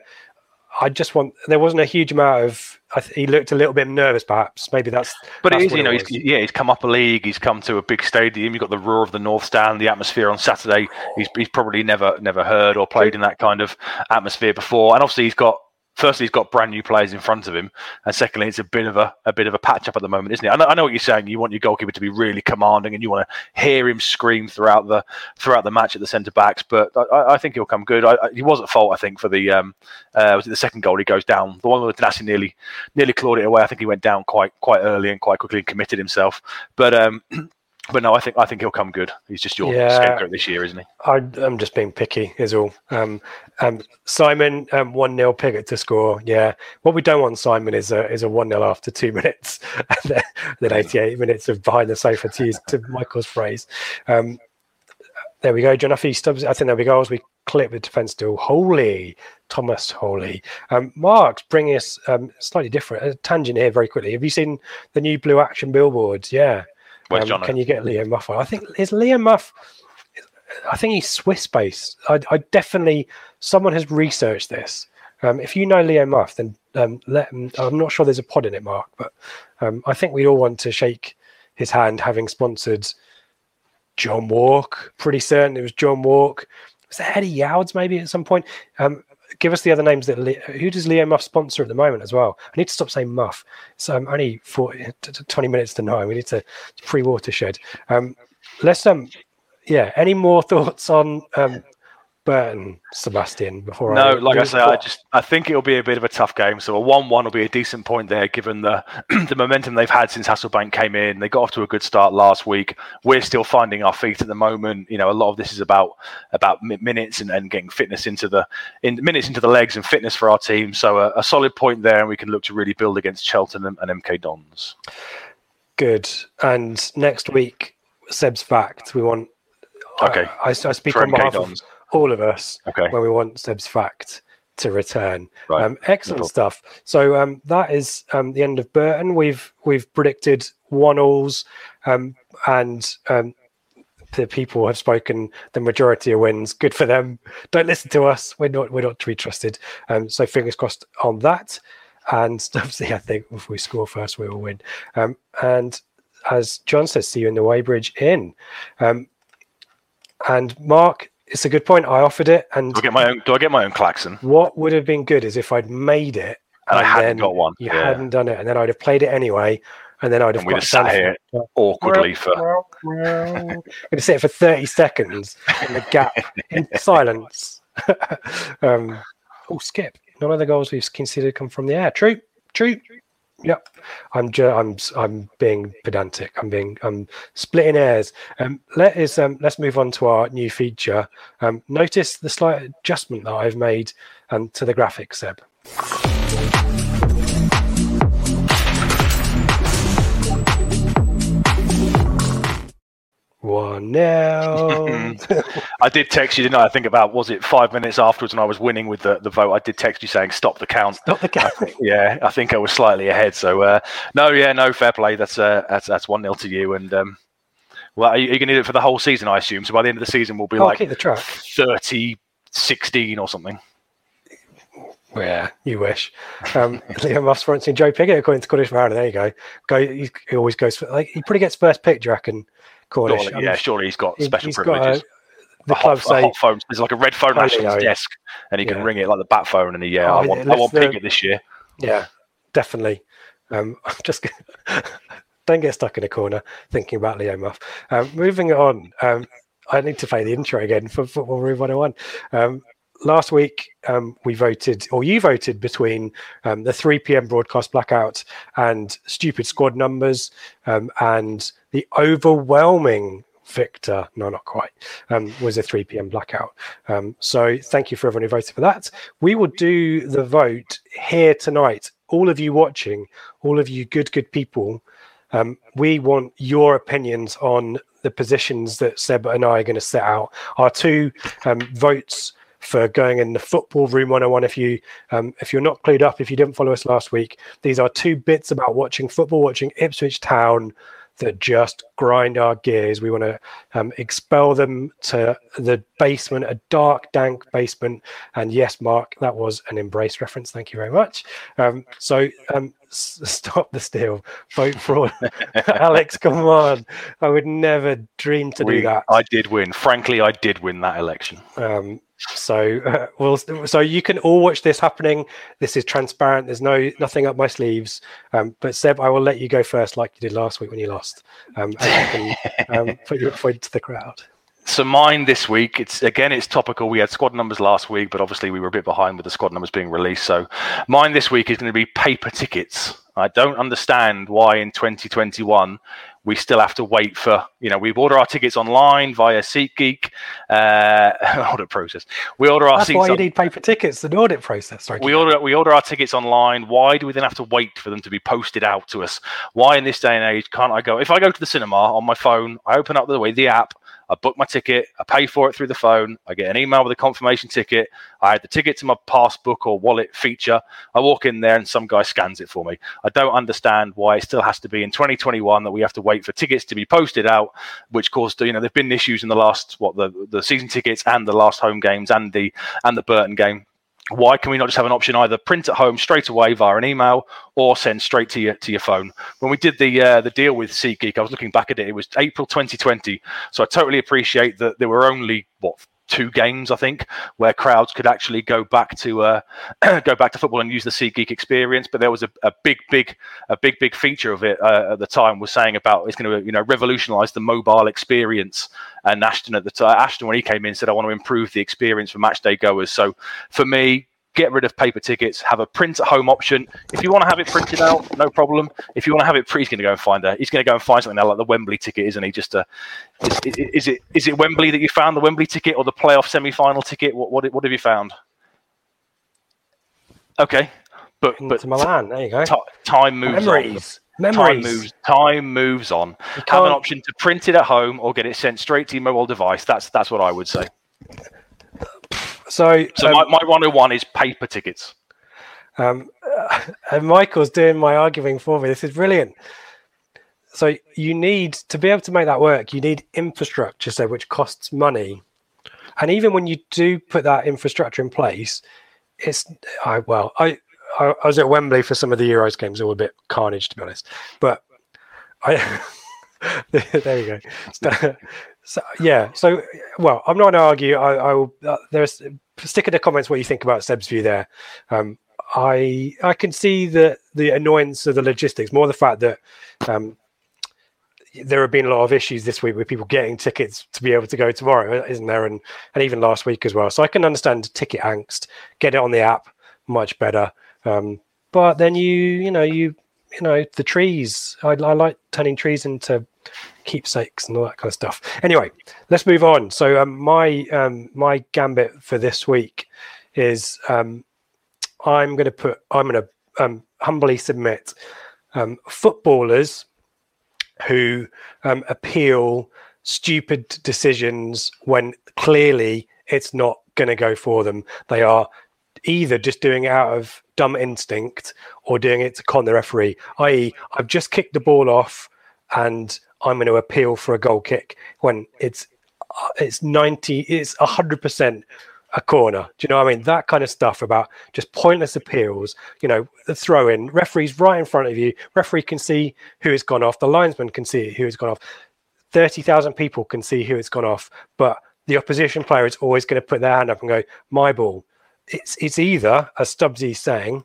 I just want. There wasn't a huge amount of. he looked a little bit nervous, perhaps. Maybe that's. But that's it is, you know, he's, yeah, he's come up a league. He's come to a big stadium. You've got the roar of the North Stand, the atmosphere on Saturday. He's he's probably never never heard or played in that kind of atmosphere before, and obviously he's got firstly he's got brand new players in front of him, and secondly it's a bit of a, a bit of a patch up at the moment, isn't it? I know, I know what you're saying. You want your goalkeeper to be really commanding, and you want to hear him scream throughout the throughout the match at the centre backs. But I, I, think he'll come good. I, he was at fault, I think, for the um, uh, was it the second goal? He goes down. The one where Tanasi nearly nearly clawed it away. I think he went down quite quite early and quite quickly and committed himself. But um, but no, I think I think he'll come good. He's just your yeah, scapegoat this year, isn't he? I, am just being picky, is all. Um, um, Simon, um, one 0 Piggott to score. Yeah, what we don't want Simon is a is a one 0 after two minutes, and then, then 88 minutes of behind the sofa to use to Michael's phrase. Um, there we go. John Huffy stubs. I think there we go. As we clip the defence to Holy Thomas Holy. Um, Mark's bringing us um, slightly different a tangent here very quickly. Have you seen the new Blue Action billboards? Yeah. Um, can you get Liam Muff? I think is Liam Muff. I think he's Swiss based. I, I, definitely someone has researched this. Um, if you know Liam Muff, then um, let him, I'm not sure there's a pod in it, Mark, but um, I think we all want to shake his hand, having sponsored John Wark. Pretty certain it was John Wark. Was it Eddie Youds maybe at some point? Um, give us the other names that who does Leo Muff sponsor at the moment as well? I need to stop saying Muff. So I'm only 40, 20 minutes to nine. We need to pre watershed. Um, let's um, yeah. Any more thoughts on um, Burton, Sebastian? Before no, I like I say, I just I think it'll be a bit of a tough game. So a one-one will be a decent point there, given the the momentum they've had since Hasselbaink came in. They got off to a good start last week. We're still finding our feet at the moment. You know, a lot of this is about about minutes and, and getting fitness into the in minutes into the legs and fitness for our team. So a, a solid point there, and we can look to really build against Cheltenham and, and MK Dons. Good. And next week, Seb's fact. We want. Okay. I, I, I speak for on behalf Dons. of all of us okay. when we want Seb's fact to return. Right. Um, excellent no stuff. So um, that is um, the end of Burton. We've we've predicted one alls, um, and um, the people have spoken. The majority of wins. Good for them. Don't listen to us. We're not we're not to be trusted. Um, so fingers crossed on that. And obviously, I think if we score first, we will win. and as John says, see you in the Weybridge Inn. and Mark, it's a good point. I offered it, and do I get my own? Do I get my own klaxon? What would have been good is if I'd made it, and, and I hadn't got one. You yeah. hadn't done it, and then I'd have played it anyway, and then I'd have and got sat here awkwardly for. I'm gonna sit for thirty seconds in the gap in silence. um, oh, skip! None of the goals we've considered come from the air. True, true. Yep, I'm I'm I'm being pedantic. I'm being I'm splitting hairs. Um, let us um, let's move on to our new feature. Um, notice the slight adjustment that I've made um, to the graphics, Seb. One now. I did text you, didn't I? I think about was it five minutes afterwards, and I was winning with the, the vote. I did text you saying stop the count. Stop the count. yeah, I think I was slightly ahead. So uh, no, yeah, no, fair play. That's uh, that's that's one nil to you. And um, well, are you, you going to do it for the whole season? I assume. So by the end of the season, we'll be I'll like the track. 30, 16 or something. Yeah, you wish. Um, Liam Muff's sponsoring Joe Piggott according to Scottish Mariner. There you go. Go. He, he always goes for like he probably gets first pick. Do you reckon? Cornish. Surely, yeah, surely he's got special he's privileges. Got a, the club say hot phone. There's like a red phone on his desk, and he yeah. can ring it like the bat phone. And he, yeah, oh, I want, I want the, Piggott this year. Yeah, definitely. Um, I'm just don't get stuck in a corner thinking about Leo Muff. Um, moving on, um, I need to play the intro again for Football Room 101. Um, last week um, we voted, or you voted between um, the 3 p.m. broadcast blackout and stupid squad numbers, um, and the overwhelming victor, no, not quite, um, was a 3 p.m. blackout. Um, so thank you for everyone who voted for that. We will do the vote here tonight. All of you watching, all of you good, good people. Um, we want your opinions on the positions that Seb and I are going to set out. Our two votes for going in the football room 101 if you um, if you're not clued up if you didn't follow us last week these are two bits about watching football watching ipswich town that just grind our gears. We want to um, expel them to the basement, a dark, dank basement. And yes, Mark, that was an embrace reference. Thank you very much. Um, so um, s- stop the steal, vote fraud Alex. Come on, I would never dream to We- do that. I did win. Frankly, I did win that election. So uh, we'll so you can all watch this happening. This is transparent. There's no nothing up my sleeves. Um, but Seb, I will let you go first, like you did last week when you lost. Um, and you can um, put your point to the crowd. So mine this week, it's again, it's topical. We had squad numbers last week, but obviously we were a bit behind with the squad numbers being released. So mine this week is going to be paper tickets. I don't understand why in 2021 we still have to wait for, you know, we order our tickets online via SeatGeek, uh, audit process. We order our That's why you on- need paper tickets. The audit process. Sorry. we order we order our tickets online. Why do we then have to wait for them to be posted out to us? Why in this day and age can't I go? If I go to the cinema on my phone, I open up the way the app, I book my ticket, I pay for it through the phone, I get an email with a confirmation ticket. I add the ticket to my passbook or wallet feature. I walk in there and some guy scans it for me. I don't understand why it still has to be in 2021 that we have to wait for tickets to be posted out, which caused you know there've been issues in the last what the the season tickets and the last home games and the and the Burton game why can we not just have an option either print at home straight away via an email or send straight to your to your phone? When we did the uh, the deal with SeatGeek I was looking back at it it was April 2020 so I totally appreciate that there were only what two games I think where crowds could actually go back to uh, go back to football and use the SeatGeek experience. But there was a, a big big a big big feature of it uh, at the time was saying about it's going to you know revolutionize the mobile experience. And Ashton at the time Ashton when he came in said I want to improve the experience for match day goers. So for me get rid of paper tickets have a print at home option if you want to have it printed out no problem if you want to have it he's going to go and find a he's going to go and find something now like the wembley ticket isn't he just a is, is, is it is it wembley that you found the wembley ticket or the playoff semi-final ticket what what, what have you found okay but but Milan. There you go. ti- time moves on Memories. Time moves. Time moves on. You Have an option to print it at home or get it sent straight to your mobile device. That's that's what I would say. So, So um, my, my 101 is paper tickets. Um, and Michael's doing my arguing for me. This is brilliant. So you need to be able to make that work. You need infrastructure, so which costs money. And even when you do put that infrastructure in place, it's I well, I I, I was at Wembley for some of the Euros games. They were a bit carnage, to be honest. But I there you go. So, yeah. So well, I'm not going to argue. I, I will. Uh, there's stick in the comments what you think about Seb's view there. Um, I I can see the the annoyance of the logistics, more the fact that um, there have been a lot of issues this week with people getting tickets to be able to go tomorrow, isn't there? And and even last week as well. So I can understand ticket angst. Get it on the app, much better. Um, but then you you know you you know the trees. I, I like turning trees into keepsakes and all that kind of stuff. Anyway, let's move on. So um, my um, my gambit for this week is um, I'm going to put I'm going to um, humbly submit um, footballers who um, appeal stupid decisions when clearly it's not going to go for them. They are either just doing it out of dumb instinct or doing it to con the referee. I.e., I've just kicked the ball off and I'm going to appeal for a goal kick when it's uh, it's 90 it's 100% a corner. Do you know what I mean? That kind of stuff about just pointless appeals, you know, the throw in, referee's right in front of you, referee can see who has gone off, the linesman can see who has gone off, 30,000 people can see who has gone off, but the opposition player is always going to put their hand up and go, my ball. It's, it's either, as Stubbsy's saying,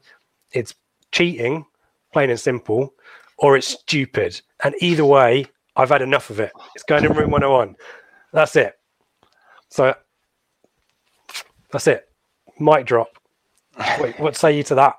it's cheating, plain and simple, or it's stupid. And either way, I've had enough of it. It's going in room 101. That's it. So that's it. mic drop. Wait, what say you to that?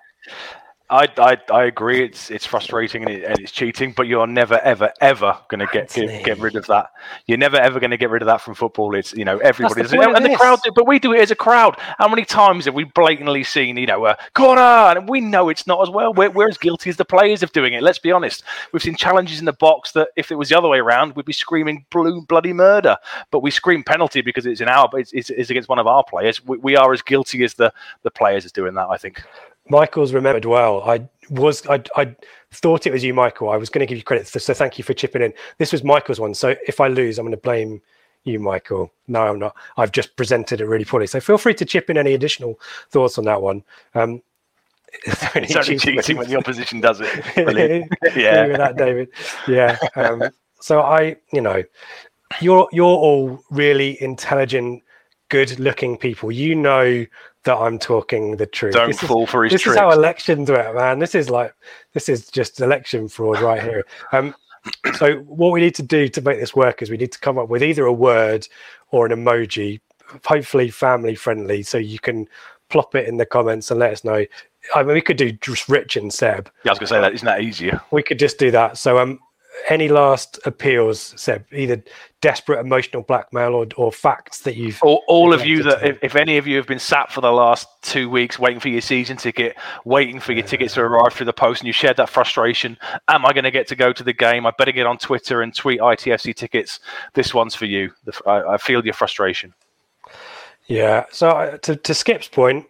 I, I, I agree. It's it's frustrating and, it, and it's cheating, but you're never ever ever going to get, get get rid of that. You're never ever going to get rid of that from football. It's you know everybody the point and the crowd do, but we do it as a crowd. How many times have we blatantly seen you know uh, corner and we know it's not as well. We're, we're as guilty as the players of doing it. Let's be honest. We've seen challenges in the box that if it was the other way around, we'd be screaming blue bloody murder. But we scream penalty because it's in our it's, it's, it's against one of our players. We, we are as guilty as the the players is doing that. I think. Michael's remembered well. I was I I thought it was you, Michael. I was going to give you credit, so, thank you for chipping in. This was Michael's one. So if I lose, I'm going to blame you, Michael. No, I'm not. I've just presented it really poorly. So feel free to chip in any additional thoughts on that one. Um, It's only cheating when the opposition does it. Yeah. with that, David. Yeah. Um, so I, you know, you're you're all really intelligent, good-looking people. You know that I'm talking the truth. Don't This is- fall for his this tricks. is how elections work, man. This is like this is just election fraud right here. Um, so what we need to do to make this work is we need to come up with either a word or an emoji, hopefully family friendly, so you can plop it in the comments and let us know. I mean, we could do just Rich and Seb. Yeah, I was going to say that. Isn't that easier? We could just do that. So, um, any last appeals, Seb? Either desperate emotional blackmail or, or facts that you've All, all of you that, if, if any of you have been sat for the last two weeks waiting for your season ticket, waiting for your tickets to arrive through the post, and you shared that frustration, am I going to get to go to the game? I better get on Twitter and tweet ITFC tickets. This one's for you. The- I, I feel your frustration. Yeah. So uh, to, to Skip's point,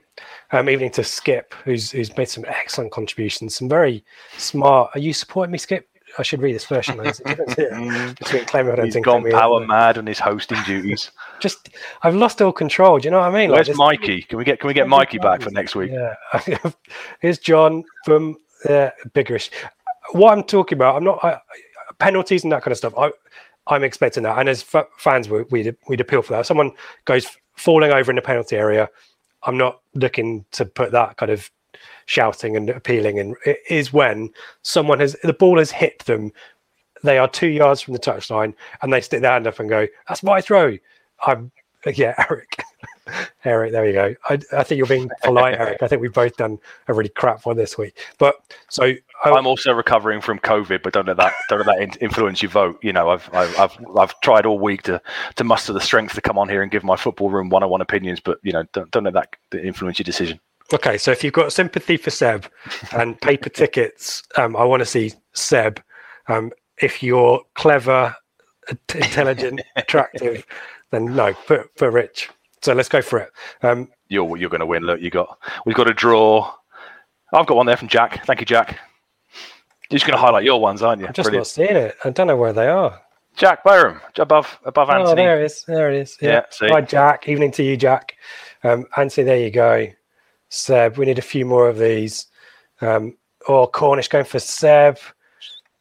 um, evening to Skip, who's who's made some excellent contributions, some very smart. Are you supporting me, Skip? I should read this first. There's a difference here between claiming I don't He's gone power mad on his hosting duties. Just, I've lost all control. Do you know what I mean? Where's this- Mikey? Can we get can we get Mikey back for next week? Yeah. Here's John from uh, Biggerish. What I'm talking about, I'm not I, I- penalties and that kind of stuff. I, I'm expecting that, and as f- fans, we, we'd we'd appeal for that. If someone goes falling over in the penalty area, I'm not looking to put that kind of shouting and appealing. And it is when someone has the ball has hit them, they are two yards from the touchline, and they stick their hand up and go, "That's my throw." I'm yeah, Eric. Eric, there you go. I, I think you're being polite, Eric. I think we've both done a really crap one this week. But so I, I'm also recovering from COVID, but don't let that don't let that influence your vote. You know, I've, I've I've I've tried all week to to muster the strength to come on here and give my football room one-on-one opinions, but you know, don't don't let that influence your decision. Okay, so if you've got sympathy for Seb and paper tickets, um, I want to see Seb. Um, if you're clever, intelligent, attractive, then no, put put Rich. So let's go for it. Um, You're you're going to win. Look, you got we've got a draw. I've got one there from Jack. Thank you, Jack. You're just going to highlight your ones, aren't you? I'm just Brilliant. not seeing it. I don't know where they are. Jack Byram, above above Anthony. Oh, there it is. There it is. Yeah. Yeah, see. Hi, Jack. Evening to you, Jack. Um, Anthony, there you go. Seb, we need a few more of these. Um, or Cornish going for Seb.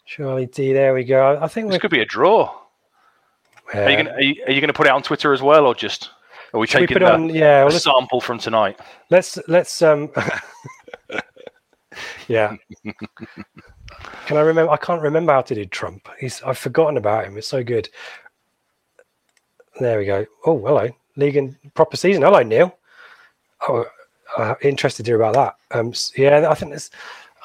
Charlie D, there we go. I think This we're. could be a draw. Are you going are you, are you going to put it on Twitter as well, or just are we should we taking put the, on? Yeah, well, a sample from tonight? let's let's um. yeah. Can I remember? I can't remember how to do Trump. He's I've forgotten about him. It's so good. There we go. Oh, hello, league and proper season. Hello, Neil. Oh, uh, interested to hear about that. Um, s- yeah, I think this.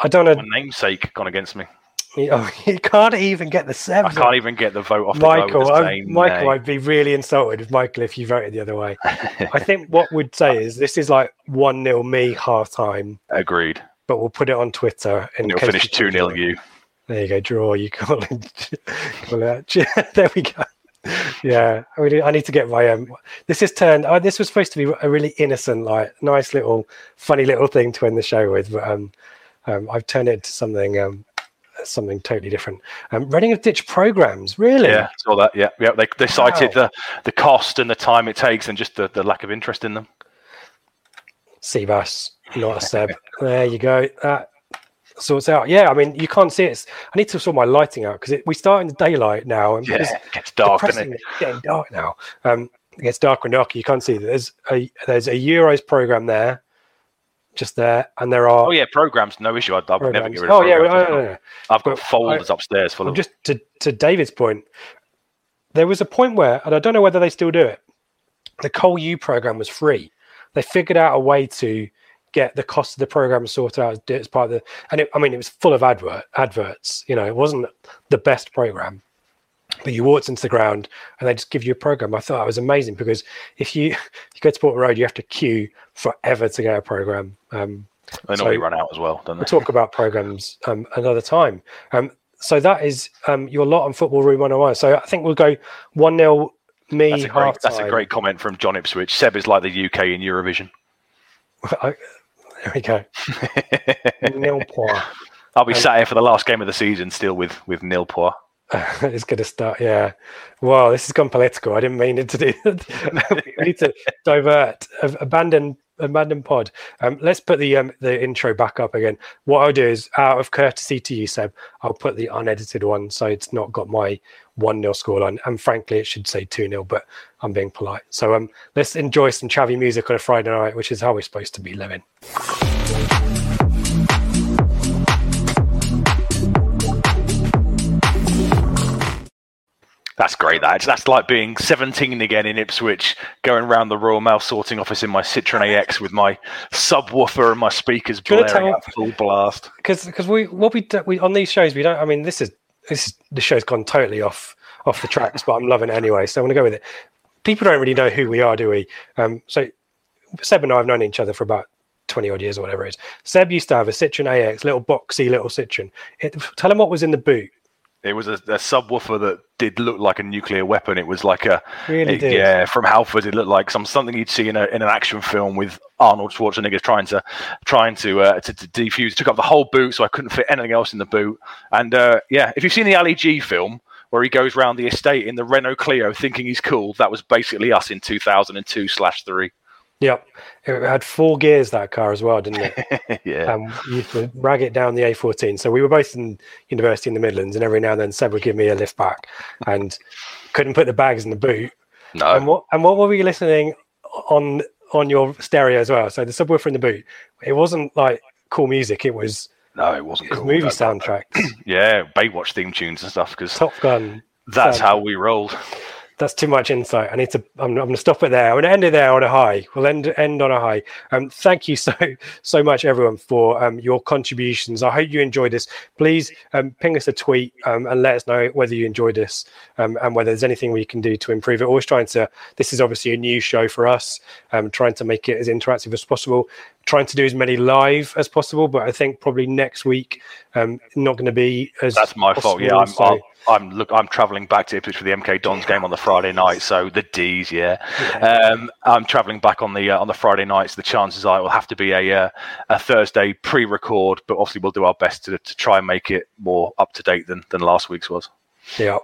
I don't know. My namesake gone against me. Oh, you can't even get the seven. I can't even get the vote off Michael, I, Michael, name. I'd be really insulted if Michael if you voted the other way. I think what we'd say is this is like one 0 me half time, Agreed. but we'll put it on Twitter And you'll finish two 0 you. There you go, draw. You call it. Call it there we go. Yeah, I, really, I need to get my um. This is turned. Oh, this was supposed to be a really innocent, like nice little, funny little thing to end the show with, but um, um I've turned it into something um, something totally different. Um, Reading have ditched programs, really? Yeah, saw that. Yeah, yeah. They, they cited the the cost and the time it takes, and just the, the lack of interest in them. Seabass, not a Seb. there you go. That sorts out. Yeah, I mean, you can't see it. It's- I need to sort my lighting out because we start in the daylight now, and Yeah, it's it gets dark, it? it's getting dark now. Um, it gets darker and darker. You can't see. There's a there's a Euros program there, just there, and there are. Oh yeah, programs, no issue. I'd, I would never get rid of Oh yeah, programs. no, no, no. I've got But folders upstairs full I'm of. just to, to David's point, there was a point where, and I don't know whether they still do it, the Cole U program was free. they figured out a way to get the cost of the program sorted out as part of the and it, I mean it was full of advert adverts. You know, it wasn't the best program, but you walked into the ground and they just give you a program. I thought that was amazing because if you if you go to Port Road, you have to queue forever to get a program. Um, they normally so run out as well, don't they? We'll talk about programs um, another time. Um, so that is um, your lot on Football Room 101. So I think we'll go 1 0 me. That's a, great, that's a great comment from John Ipswich. Seb is like the UK in Eurovision. I, there we go. nil point. I'll be um, sat here for the last game of the season still with with nil point. it's going to start. Yeah. Wow, this has gone political. I didn't mean it to do. we need to divert, abandon abandon pod. Um, let's put the um, the intro back up again. What I'll do is, out of courtesy to you, Seb, I'll put the unedited one, so it's not got my one 0 scoreline. And frankly, it should say two 0 but I'm being polite. So um, let's enjoy some chavvy music on a Friday night, which is how we're supposed to be living. That's great. That that's like being 17 again in Ipswich, going around the Royal Mail sorting office in my Citroen AX with my subwoofer and my speakers blaring at full blast. Because because we what we do, we on these shows we don't. I mean, this is this the show's gone totally off off the tracks, but I'm loving it anyway. So I'm going to go with it. People don't really know who we are, do we? Um, so Seb and I have known each other for about 20 odd years or whatever it is. Seb used to have a Citroen AX, little boxy little Citroen. It, tell him what was in the boot. It was a, a, subwoofer that did look like a nuclear weapon. It was like a really it, yeah from Halford. It looked like some something you'd see in, a, in an action film with Arnold Schwarzenegger trying to trying to uh, to, to defuse. Took up the whole boot, so I couldn't fit anything else in the boot. And uh, yeah, if you've seen the Ali G film where he goes around the estate in the Renault Clio thinking he's cool, that was basically us in 2002 slash three. Yep. It had four gears that car as well, didn't it? yeah. Um, you used to rag it down the A14. So we were both in university in the Midlands, and every now and then Seb would give me a lift back, and couldn't put the bags in the boot. No. And what and what were we listening on on your stereo as well? So the subwoofer in the boot. It wasn't like cool music. It was no, it wasn't it was cool. movie soundtracks. yeah, Baywatch theme tunes and stuff. Because Top Gun. That's soundtrack. how we rolled that's too much insight. I need to. I'm, I'm going to stop it there. I'm going to end it there on a high. We'll end end on a high. Um, thank you so so much, everyone, for um, your contributions. I hope you enjoyed this. Please um, ping us a tweet um, and let us know whether you enjoyed this um, and whether there's anything we can do to improve it. Always trying to. This is obviously a new show for us. Um, trying to make it as interactive as possible trying to do as many live as possible, but I think probably next week um, not going to be as. That's my fault. Yeah, I'm, so. I'm, I'm look. I'm travelling back to Ipswich for the MK Dons game on the Friday night, so the D's. Yeah, yeah. Um, I'm travelling back on the uh, on the Friday night, so the chances are it will have to be a uh, a Thursday pre-record, but obviously we'll do our best to to try and make it more up to date than than last week's was. Yeah.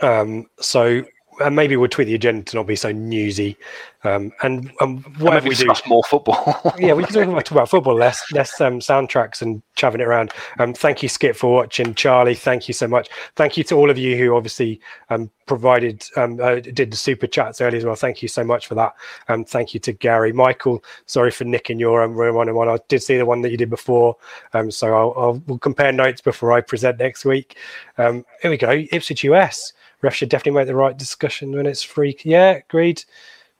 Um, so and maybe we'll tweak the agenda to not be so newsy. Um, and, and whatever we do, more football. yeah, we can talk about football less, less um, soundtracks and chaving it around. Um, thank you, Skip, for watching. Charlie, thank you so much. Thank you to all of you who obviously um, provided, um, uh, did the super chats earlier as well. Thank you so much for that. Um, thank you to Gary, Michael. Sorry for nicking your um, one on one. I did see the one that you did before, um, so I'll, I'll we'll compare notes before I present next week. Um, here we go, Ipswich US ref should definitely make the right discussion when it's free. Yeah, agreed.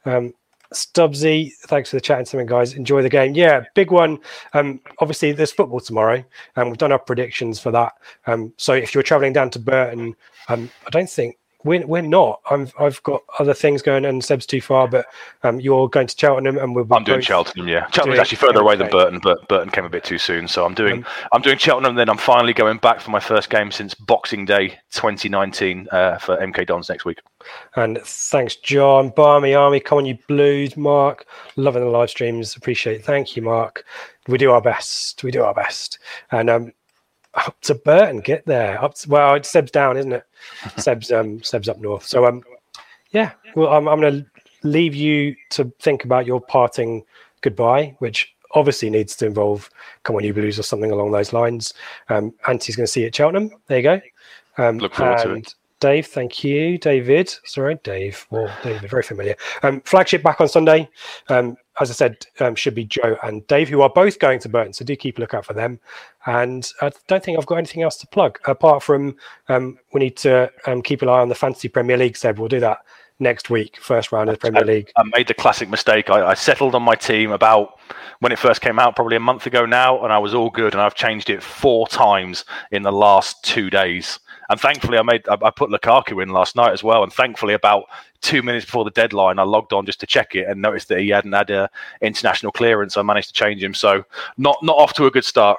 Um, Stubbsy, thanks for the chat and something, guys. Enjoy the game. Yeah, big one. Um, obviously, there's football tomorrow, and we've done our predictions for that. Um, so if you're traveling down to Burton, um, I don't think we're, we're not. i have got other things going, and Seb's too far. But um, you're going to Cheltenham, and we're. I'm doing Cheltenham. Yeah, Cheltenham's actually further away than Burton, but Burton came a bit too soon. So I'm doing um, I'm doing Cheltenham. Then I'm finally going back for my first game since Boxing Day 2019 uh, for MK Dons next week. And thanks, John. Barmy Army, come on, you Blues, Mark. Loving the live streams. Appreciate it. Thank you, Mark. We do our best. We do our best. And um, up to Burton, get there. Up to, well, it's Seb's down, isn't it? Seb's um Seb's up north. So um yeah, well I'm I'm gonna leave you to think about your parting goodbye, which obviously needs to involve come on you blues or something along those lines. Um Auntie's gonna see you at Cheltenham. There you go. Um look forward to it. Dave, thank you. David, sorry, Dave. Well, David, very familiar. Um, flagship back on Sunday. Um, as I said, um, should be Joe and Dave, who are both going to Burton. So do keep a lookout for them. And I don't think I've got anything else to plug apart from um, we need to um, keep an eye on the Fantasy Premier League. Seb, we'll do that next week, first round of the Premier League. I, made the classic mistake. I, I, settled on my team about when it first came out, probably a month ago now, and I was all good. And I've changed it four times in the last two days. And thankfully, I made I, I put Lukaku in last night as well. And thankfully, about two minutes before the deadline, I logged on just to check it and noticed that he hadn't had a international clearance. I managed to change him, so not not off to a good start.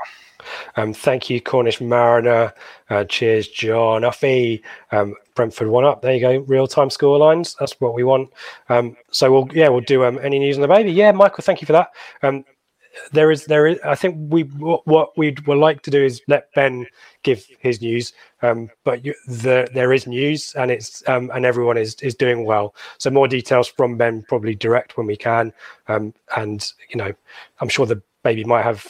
Um, thank you, Cornish Mariner. Uh, cheers, John Uffy. Um, Brentford one up. There you go. Real time score lines. That's what we want. Um, so we'll yeah we'll do um, any news on the baby. Yeah, Michael, thank you for that. Um, there is there is I think we what we would like to do is let Ben give his news. Um, but you, the, there is news, and it's and everyone is is doing well. So more details from Ben probably direct when we can. And you know, I'm sure the baby might have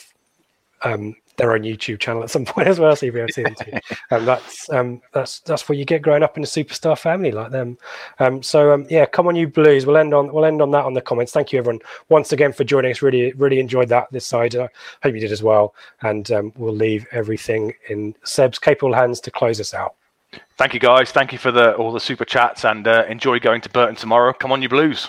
um, their own YouTube channel at some point as well, so you'll be able to see them too. And that's um, that's that's what you get growing up in a superstar family like them. Um, so um, yeah, come on, you Blues. We'll end on we'll end on that on the comments. Thank you everyone once again for joining us. Really really enjoyed that this side. I hope you did as well. And um, we'll leave everything in Seb's capable hands to close us out. Thank you guys. Thank you for the all the super chats and uh, enjoy going to Burton tomorrow. Come on, you Blues.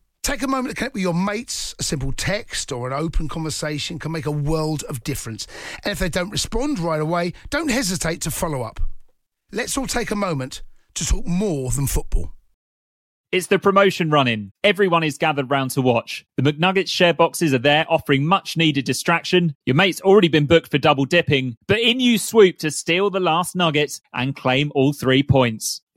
Take a moment to connect with your mates. A simple text or an open conversation can make a world of difference. And if they don't respond right away, don't hesitate to follow up. Let's all take a moment to talk more than football. It's the promotion running. Everyone is gathered round to watch. The McNuggets share boxes are there offering much needed distraction. Your mate's already been booked for double dipping, but in you swoop to steal the last nuggets and claim all three points.